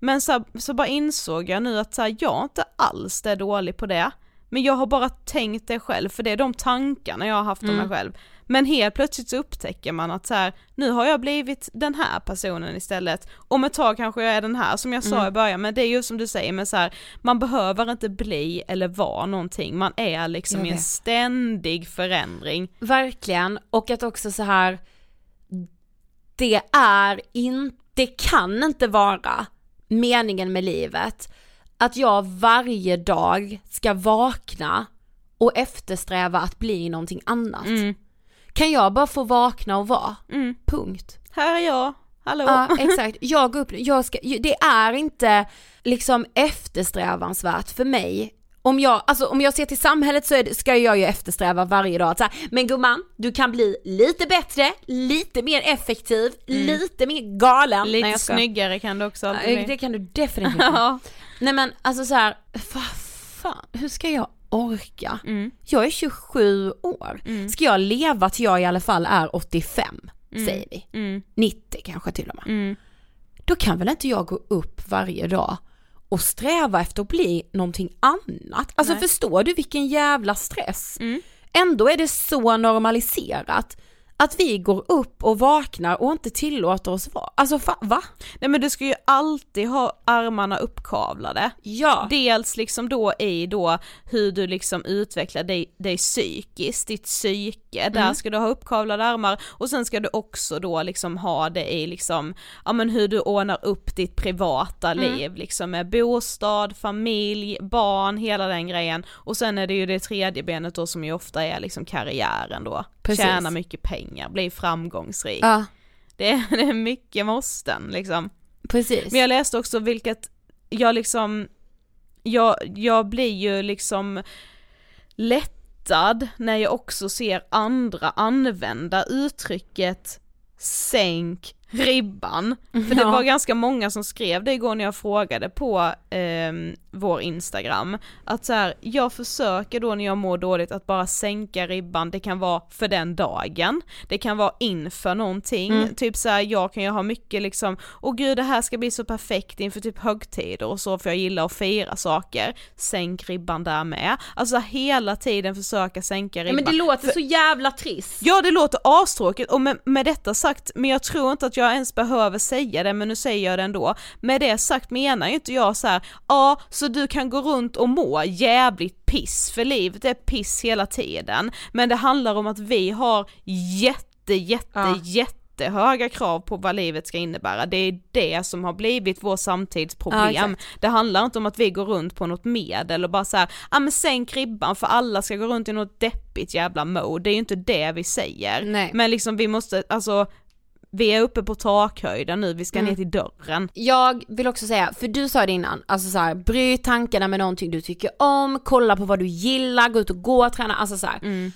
Men så, så bara insåg jag nu att så här, jag inte alls är dålig på det. Men jag har bara tänkt det själv, för det är de tankarna jag har haft om mig själv. Men helt plötsligt så upptäcker man att så här, nu har jag blivit den här personen istället. Om ett tag kanske jag är den här som jag sa i början, men det är ju som du säger, men så här, man behöver inte bli eller vara någonting, man är liksom i en ständig förändring. Verkligen, och att också så här det är inte, det kan inte vara meningen med livet att jag varje dag ska vakna och eftersträva att bli någonting annat. Mm. Kan jag bara få vakna och vara? Mm. Punkt. Här är jag, hallå! Ja exakt, jag går upp, jag ska, det är inte liksom eftersträvansvärt för mig om jag, alltså om jag ser till samhället så det, ska jag ju eftersträva varje dag att så här, men gumman, du kan bli lite bättre, lite mer effektiv, lite mer galen. Lite snyggare kan du också alltid bli. Det kan du definitivt. Ja. Nej men alltså så här, vad fan, hur ska jag orka? Mm. Jag är 27 år, ska jag leva till jag i alla fall är 85, säger vi. Mm. 90 kanske till och med. Mm. Då kan väl inte jag gå upp varje dag och sträva efter att bli någonting annat. Alltså Nej. förstår du vilken jävla stress? Mm. Ändå är det så normaliserat att vi går upp och vaknar och inte tillåter oss vara. Alltså fa- va? Nej men du ska ju alltid ha armarna uppkavlade. Ja. Dels liksom då i då hur du liksom utvecklar dig, dig psykiskt, ditt psyke, där ska du ha uppkavlade armar och sen ska du också då liksom ha det i liksom, ja men hur du ordnar upp ditt privata liv liksom med bostad, familj, barn, hela den grejen och sen är det ju det tredje benet då som ju ofta är liksom karriären då, Precis. tjäna mycket pengar, bli framgångsrik. Ja, Det, är, det är mycket måsten liksom. precis. Men jag läste också vilket, jag liksom, jag, jag blir ju liksom lättad när jag också ser andra använda uttrycket sänk ribban. För det var ganska många som skrev det igår när jag frågade på eh, vår Instagram. Att så här, jag försöker då när jag mår dåligt att bara sänka ribban, det kan vara för den dagen, det kan vara inför någonting, mm. typ så här, jag kan ju ha mycket liksom, åh gud det här ska bli så perfekt inför typ högtider och så för jag gillar att fira saker, sänk ribban där med. Alltså hela tiden försöka sänka ribban. men det låter för, så jävla trist. Ja det låter astråkigt och med, med detta sagt, men jag tror inte att jag ens behöver säga det men nu säger jag det ändå. Med det sagt menar ju inte jag så här, ja så du kan gå runt och må jävligt piss för livet är piss hela tiden. Men det handlar om att vi har jätte jätte ja. jättehöga krav på vad livet ska innebära. Det är det som har blivit vår samtidsproblem. Ja, det handlar inte om att vi går runt på något medel och bara såhär, ja ah, men sänk ribban för alla ska gå runt i något deppigt jävla mode, det är ju inte det vi säger. Nej. Men liksom vi måste, alltså vi är uppe på takhöjden nu, vi ska mm. ner till dörren. Jag vill också säga, för du sa det innan, alltså såhär, bryt tankarna med någonting du tycker om, kolla på vad du gillar, gå ut och gå och träna, alltså såhär. Mm.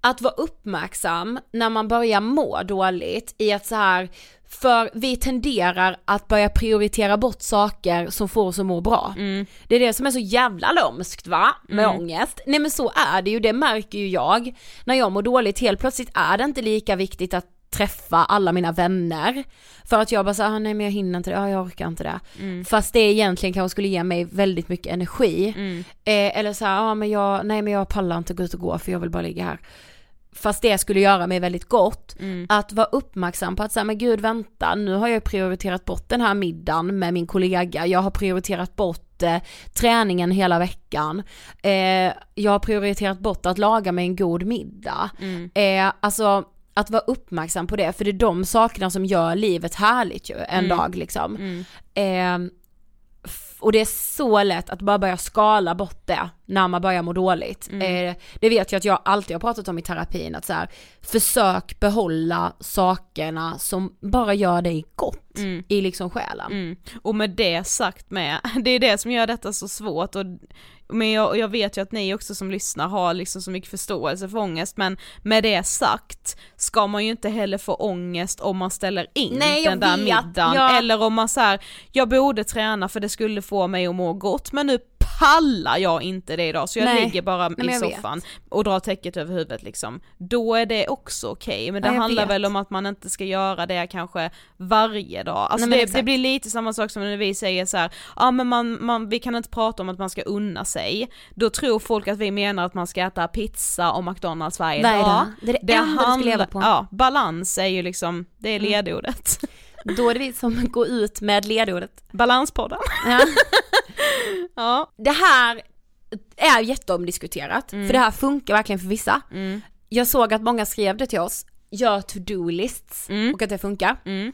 Att vara uppmärksam när man börjar må dåligt i att så här för vi tenderar att börja prioritera bort saker som får oss att må bra. Mm. Det är det som är så jävla lömskt va, med mm. ångest. Nej men så är det ju, det märker ju jag. När jag mår dåligt, helt plötsligt är det inte lika viktigt att träffa alla mina vänner. För att jag bara såhär, ah, nej men jag hinner inte det, ah, jag orkar inte det. Mm. Fast det egentligen kanske skulle ge mig väldigt mycket energi. Mm. Eh, eller såhär, ah, men jag, nej men jag pallar inte gå ut och gå för jag vill bara ligga här. Fast det skulle göra mig väldigt gott. Mm. Att vara uppmärksam på att säga, men gud vänta, nu har jag prioriterat bort den här middagen med min kollega, jag har prioriterat bort eh, träningen hela veckan. Eh, jag har prioriterat bort att laga mig en god middag. Mm. Eh, alltså att vara uppmärksam på det, för det är de sakerna som gör livet härligt ju en mm. dag liksom. Mm. Eh, och det är så lätt att bara börja skala bort det när man börjar må dåligt. Mm. Eh, det vet jag att jag alltid har pratat om i terapin, att så här, försök behålla sakerna som bara gör dig gott mm. i liksom själen. Mm. Och med det sagt med, det är det som gör detta så svårt och men jag, jag, vet ju att ni också som lyssnar har liksom så mycket förståelse för ångest men med det sagt ska man ju inte heller få ångest om man ställer in Nej, den där vet. middagen ja. eller om man säger jag borde träna för det skulle få mig att må gott men nu pallar jag inte det idag så jag Nej. ligger bara Nej, i soffan vet. och drar täcket över huvudet liksom. Då är det också okej, okay. men det ja, handlar vet. väl om att man inte ska göra det kanske varje dag. Alltså Nej, det, det, blir lite samma sak som när vi säger så ja ah, men man, man, vi kan inte prata om att man ska unna sig. Då tror folk att vi menar att man ska äta pizza och McDonalds varje varje dag. Det är det, det enda du ska leva på. Ja, balans är ju liksom, det är mm. ledordet. Mm. Då är det vi som går ut med ledordet. Balanspodden. Ja. ja. Det här är jätteomdiskuterat, mm. för det här funkar verkligen för vissa. Mm. Jag såg att många skrev det till oss, gör to-do-lists mm. och att det funkar. Mm.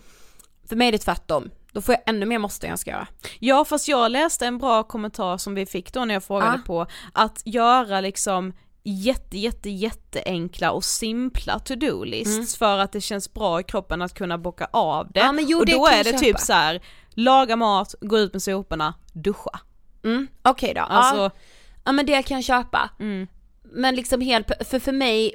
För mig är det tvärtom. Då får jag ännu mer måste jag ska göra. Ja fast jag läste en bra kommentar som vi fick då när jag frågade ah. på att göra liksom jätte jätte jätteenkla och simpla to-do lists mm. för att det känns bra i kroppen att kunna bocka av det. Ja, jo, och då är det typ så här, laga mat, gå ut med soporna, duscha. Mm, okej okay då. Alltså, ja. ja men det kan jag köpa. Mm. Men liksom helt, för för mig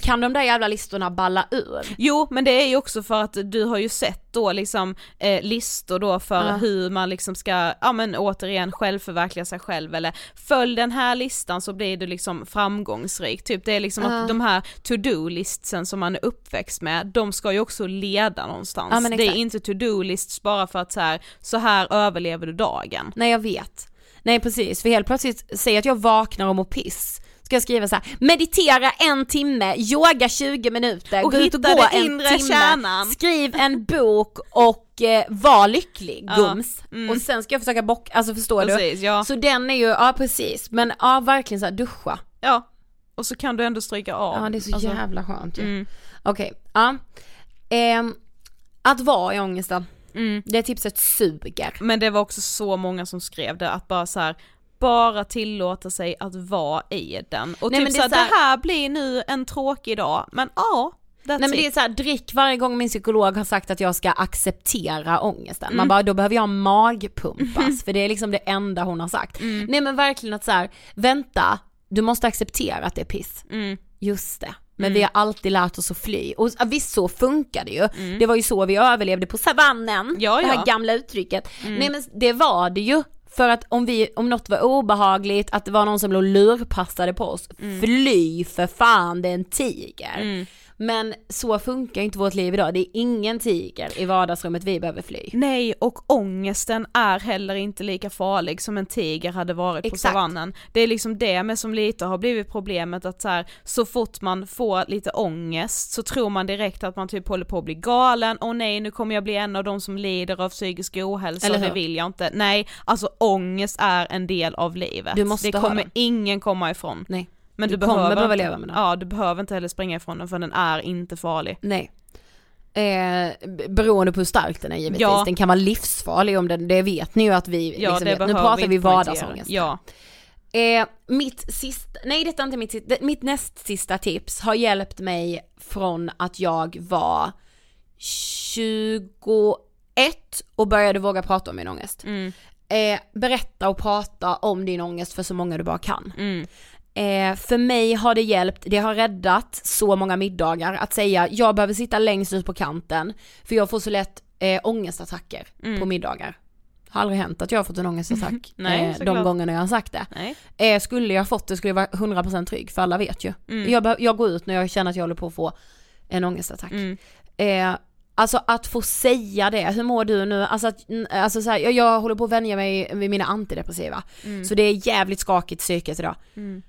kan de där jävla listorna balla ur? Jo men det är ju också för att du har ju sett då liksom eh, listor då för uh. hur man liksom ska, ja men återigen självförverkliga sig själv eller följ den här listan så blir du liksom framgångsrik, typ det är liksom uh. att de här to-do-listsen som man är uppväxt med, de ska ju också leda någonstans. Uh, det är inte to-do-lists bara för att så här, så här överlever du dagen. Nej jag vet. Nej precis, för helt plötsligt, säg att jag vaknar och mår piss, ska jag skriva så här, meditera en timme, yoga 20 minuter, och gå ut och gå en timme, kärnan. skriv en bok och eh, var lycklig gums. Ja, mm. Och sen ska jag försöka bocka, alltså förstår precis, du? Ja. Så den är ju, ja precis, men ja verkligen så här, duscha. Ja, och så kan du ändå stryka av. Ja det är så alltså, jävla skönt ju. Mm. Okej, okay, ja. Eh, att vara i ångesten. Mm. Det tipset suger. Men det var också så många som skrev det, att bara så här, bara tillåta sig att vara i den. Och Nej, typ såhär, så här, det här blir nu en tråkig dag, men ja, Nej men det är såhär, drick varje gång min psykolog har sagt att jag ska acceptera ångesten. Mm. Man bara, då behöver jag magpumpas för det är liksom det enda hon har sagt. Mm. Nej men verkligen att såhär, vänta, du måste acceptera att det är piss. Mm. Just det. Men vi har alltid lärt oss att fly. Och ja, visst så funkar det ju. Det var ju så vi överlevde på savannen, Ja, det här ja. gamla uttrycket. Nej men det var det ju. För att om, vi, om något var obehagligt, att det var någon som låg lurpassade på oss, fly för fan det är en tiger. Men så funkar inte vårt liv idag, det är ingen tiger i vardagsrummet vi behöver fly. Nej, och ångesten är heller inte lika farlig som en tiger hade varit på Exakt. savannen. Det är liksom det med som lite har blivit problemet att så, här, så fort man får lite ångest så tror man direkt att man typ håller på att bli galen, åh nej nu kommer jag bli en av de som lider av psykisk ohälsa Eller det vill jag inte. Nej, alltså ångest är en del av livet. Det kommer ingen komma ifrån. Nej. Men Du du, kommer behöver behöva inte, leva med den. Ja, du behöver inte heller springa ifrån den för den är inte farlig. Nej. Eh, beroende på hur stark den är givetvis. Ja. Den kan vara livsfarlig om den, det vet ni ju att vi, Ja, liksom, vet. nu pratar vi poängtera. vardagsångest. Ja. Eh, mitt sista, nej detta är inte mitt sista, mitt näst sista tips har hjälpt mig från att jag var 21 och började våga prata om min ångest. Mm. Eh, berätta och prata om din ångest för så många du bara kan. Mm. Eh, för mig har det hjälpt, det har räddat så många middagar att säga jag behöver sitta längst ut på kanten för jag får så lätt eh, ångestattacker Mm. på middagar. Har aldrig hänt att jag har fått en ångestattack Nej, eh, de gångerna jag har sagt det. Eh, skulle jag fått det skulle jag vara 100% trygg för alla vet ju. Mm. Jag, jag går ut när jag känner att jag håller på att få en ångestattack. Mm. Eh, alltså att få säga det, hur mår du nu? Alltså, att, alltså så här, jag, jag håller på att vänja mig vid mina antidepressiva. Mm. Så det är jävligt skakigt psyket idag. Mm.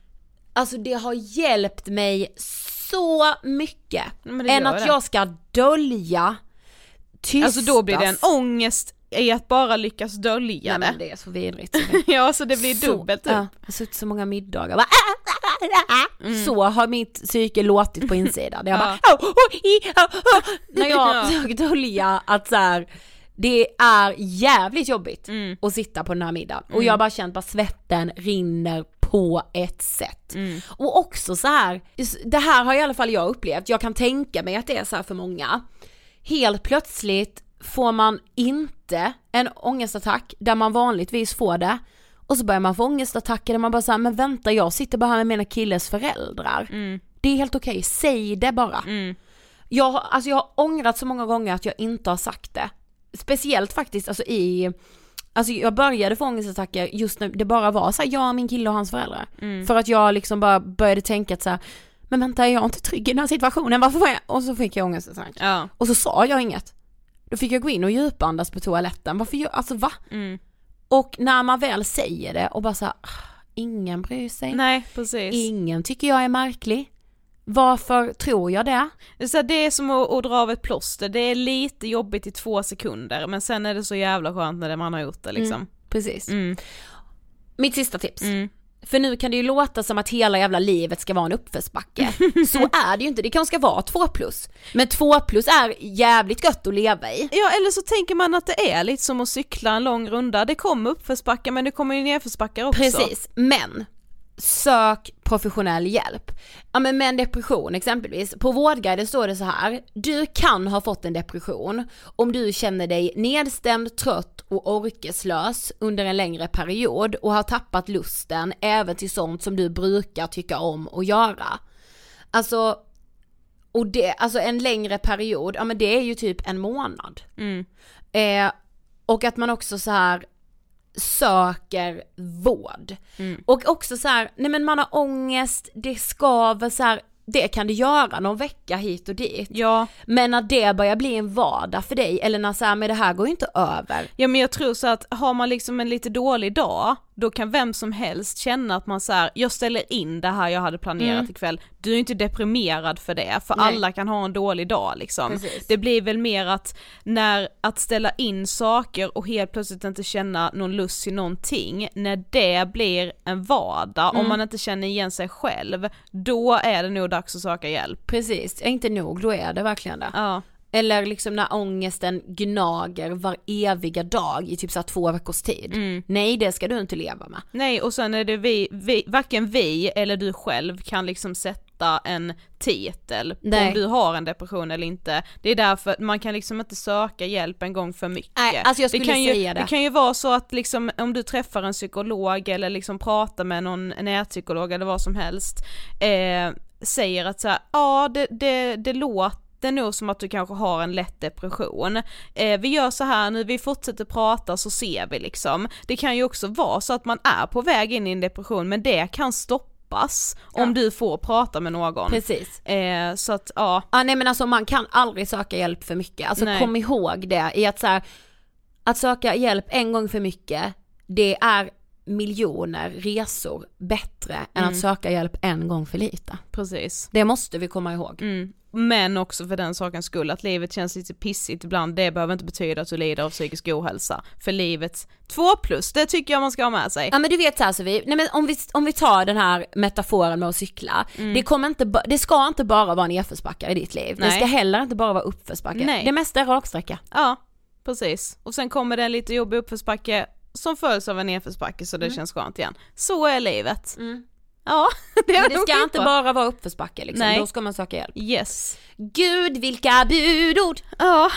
Alltså det har hjälpt mig så mycket. Ja, än att det. jag ska dölja, tystas. Alltså då blir det en ångest i att bara lyckas dölja Nej, det. men det är så vidrigt. Ja så det blir Så- dubbelt typ. Ja, jag har suttit så många middagar bara, Så har mitt psyke låtit på insidan. Jag bara, "Åh, åh, i, åh, åh." när jag Ja. försöker dölja att så här, det är jävligt jobbigt Mm. att sitta på den här middagen. Och jag har bara känt bara svetten rinner på ett sätt. Mm. Och också så här, det här har i alla fall jag upplevt, jag kan tänka mig att det är så här för många. Helt plötsligt får man inte en ångestattack där man vanligtvis får det. Och så börjar man få ångestattacker där man bara säger men vänta jag sitter bara här med mina killes föräldrar. Mm. Det är helt okej, säg det bara. Mm. Jag, alltså jag har ångrat så många gånger att jag inte har sagt det. Speciellt faktiskt alltså i, alltså jag började få ångestattacker just när det bara var så här, jag, min kille och hans föräldrar. Mm. För att jag liksom bara började tänka att så här, men vänta är jag inte trygg i den här situationen, varför var jag? Och så fick jag ångestattack. Ja. Och så sa jag inget. Då fick jag gå in och djupandas på toaletten, varför gör, alltså va? Mm. Och när man väl säger det och bara så här, "Ah, ingen bryr sig, Nej precis. ingen tycker jag är märklig. Varför tror jag det? Det är, så här, det är som att, att dra av ett plåster, det är lite jobbigt i två sekunder men sen är det så jävla skönt när man har gjort det liksom. Precis. Mm. Mitt sista tips. Mm. För nu kan det ju låta som att hela jävla livet ska vara en uppförsbacke. Så är det ju inte, det kanske ska vara 2 plus. Men 2 plus är jävligt gött att leva i. Ja eller så tänker man att det är lite som att cykla en lång runda, det kommer uppförsbackar men det kommer ju nedförsbackar också. Precis, men sök professionell hjälp. Ja men med en depression exempelvis, på Vårdguiden står det så här, du kan ha fått en depression om du känner dig nedstämd, trött och orkeslös under en längre period och har tappat lusten även till sånt som du brukar tycka om att göra. Alltså, och det, alltså en längre period, ja men det är ju typ en månad. Mm. Eh, och att man också så här söker vård. Mm. Och också så här, nej men man har ångest, det skaver så här, det kan det göra någon vecka hit och dit. Ja, Men när det börjar bli en vardag för dig, eller när så här, men det här går ju inte över. ja men jag tror så att har man liksom en lite dålig dag, då kan vem som helst känna att man så här, jag ställer in det här jag hade planerat Mm. ikväll, du är inte deprimerad för det, för Nej. alla kan ha en dålig dag liksom. Precis. Det blir väl mer att när, att ställa in saker och helt plötsligt inte känna någon lust i någonting, när det blir en vardag, Mm. om man inte känner igen sig själv, då är det nog dags att söka hjälp. Precis, inte nog, då är det verkligen det. Ja. Eller liksom när ångesten gnager var eviga dag i typ så två veckors tid. Mm. Nej det ska du inte leva med. Nej och sen är det vi, vi, varken vi eller du själv kan liksom sätta en titel på Nej. om du har en depression eller inte. Det är därför man kan liksom inte söka hjälp en gång för mycket. Nej, alltså jag skulle kan ju, säga det. Det kan ju vara så att liksom om du träffar en psykolog eller liksom pratar med någon nätpsykolog eller vad som helst, eh, säger att så här, ja det, det, det låter nog som att du kanske har en lätt depression. Eh, vi gör så här nu, vi fortsätter prata så ser vi liksom. Det kan ju också vara så att man är på väg in i en depression men det kan stoppas Ja. om du får prata med någon. Precis. Eh, så att ja, Ja nej men alltså man kan aldrig söka hjälp för mycket. Alltså Nej. kom ihåg det i att så här, att söka hjälp en gång för mycket, det är miljoner resor bättre än Mm. att söka hjälp en gång för lite. precis. Det måste vi komma ihåg. Mm. Men också för den sakens skull, att livet känns lite pissigt ibland, det behöver inte betyda att du lider av psykisk ohälsa. För livet, två plus, det tycker jag man ska ha med sig. Ja men du vet så här Sofie, nej men om vi, om vi tar den här metaforen med att cykla, det, kommer inte, det ska inte bara vara nedförsbackar i ditt liv, det Nej. ska heller inte bara vara uppförsbacke. Nej. Det mesta är raksträcka. Ja, precis. Och sen kommer det en lite jobbig uppförsbacke som följs av en nedförsbacke så det känns skönt igen. Så är livet. Ja, det är Men det ska inte skitbra. bara vara uppförsbacke liksom, Nej. då ska man söka hjälp. Yes. Gud vilka budord! Ja,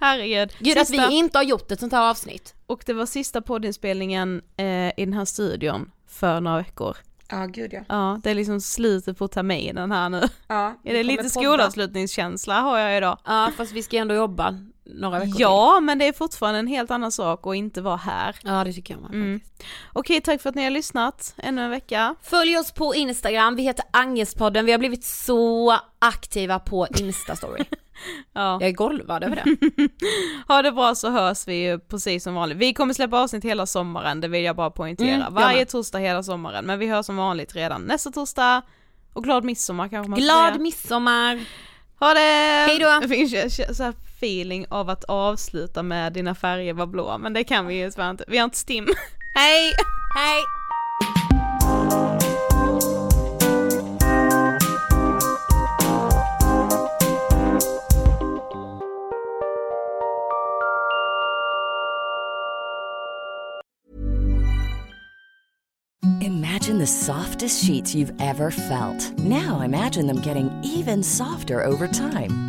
herregud. Gud att Sista- vi inte har gjort ett sånt här avsnitt. Och det var sista poddinspelningen eh, i den här studion för några veckor. Ja gud ja. Ja, det är liksom slutet på terminen här nu. ja Är det lite skolavslutningskänsla har jag idag. Ja fast vi ska ändå jobba några veckor till. Ja, men det är fortfarande en helt annan sak att inte vara här. Ja det tycker jag med. Mm. Okej, tack för att ni har lyssnat ännu en vecka. Följ oss på Instagram, vi heter Angestpodden, vi har blivit så aktiva på Instastory. Ja. jag är golvad över det. Ha det bra så hörs vi ju precis som vanligt. Vi kommer släppa avsnitt hela sommaren, det vill jag bara poängtera. Mm, Varje torsdag hela sommaren, men vi hörs som vanligt redan nästa torsdag. Och glad midsommar kanske man Glad säga. midsommar! Ha det! Hej då! Det finns ju så här feeling av att avsluta med dina färger var blå, men det kan vi ju tyvärr inte. Vi har inte stim. Hej! Hej! Imagine the softest sheets you've ever felt. Now imagine them getting even softer over time.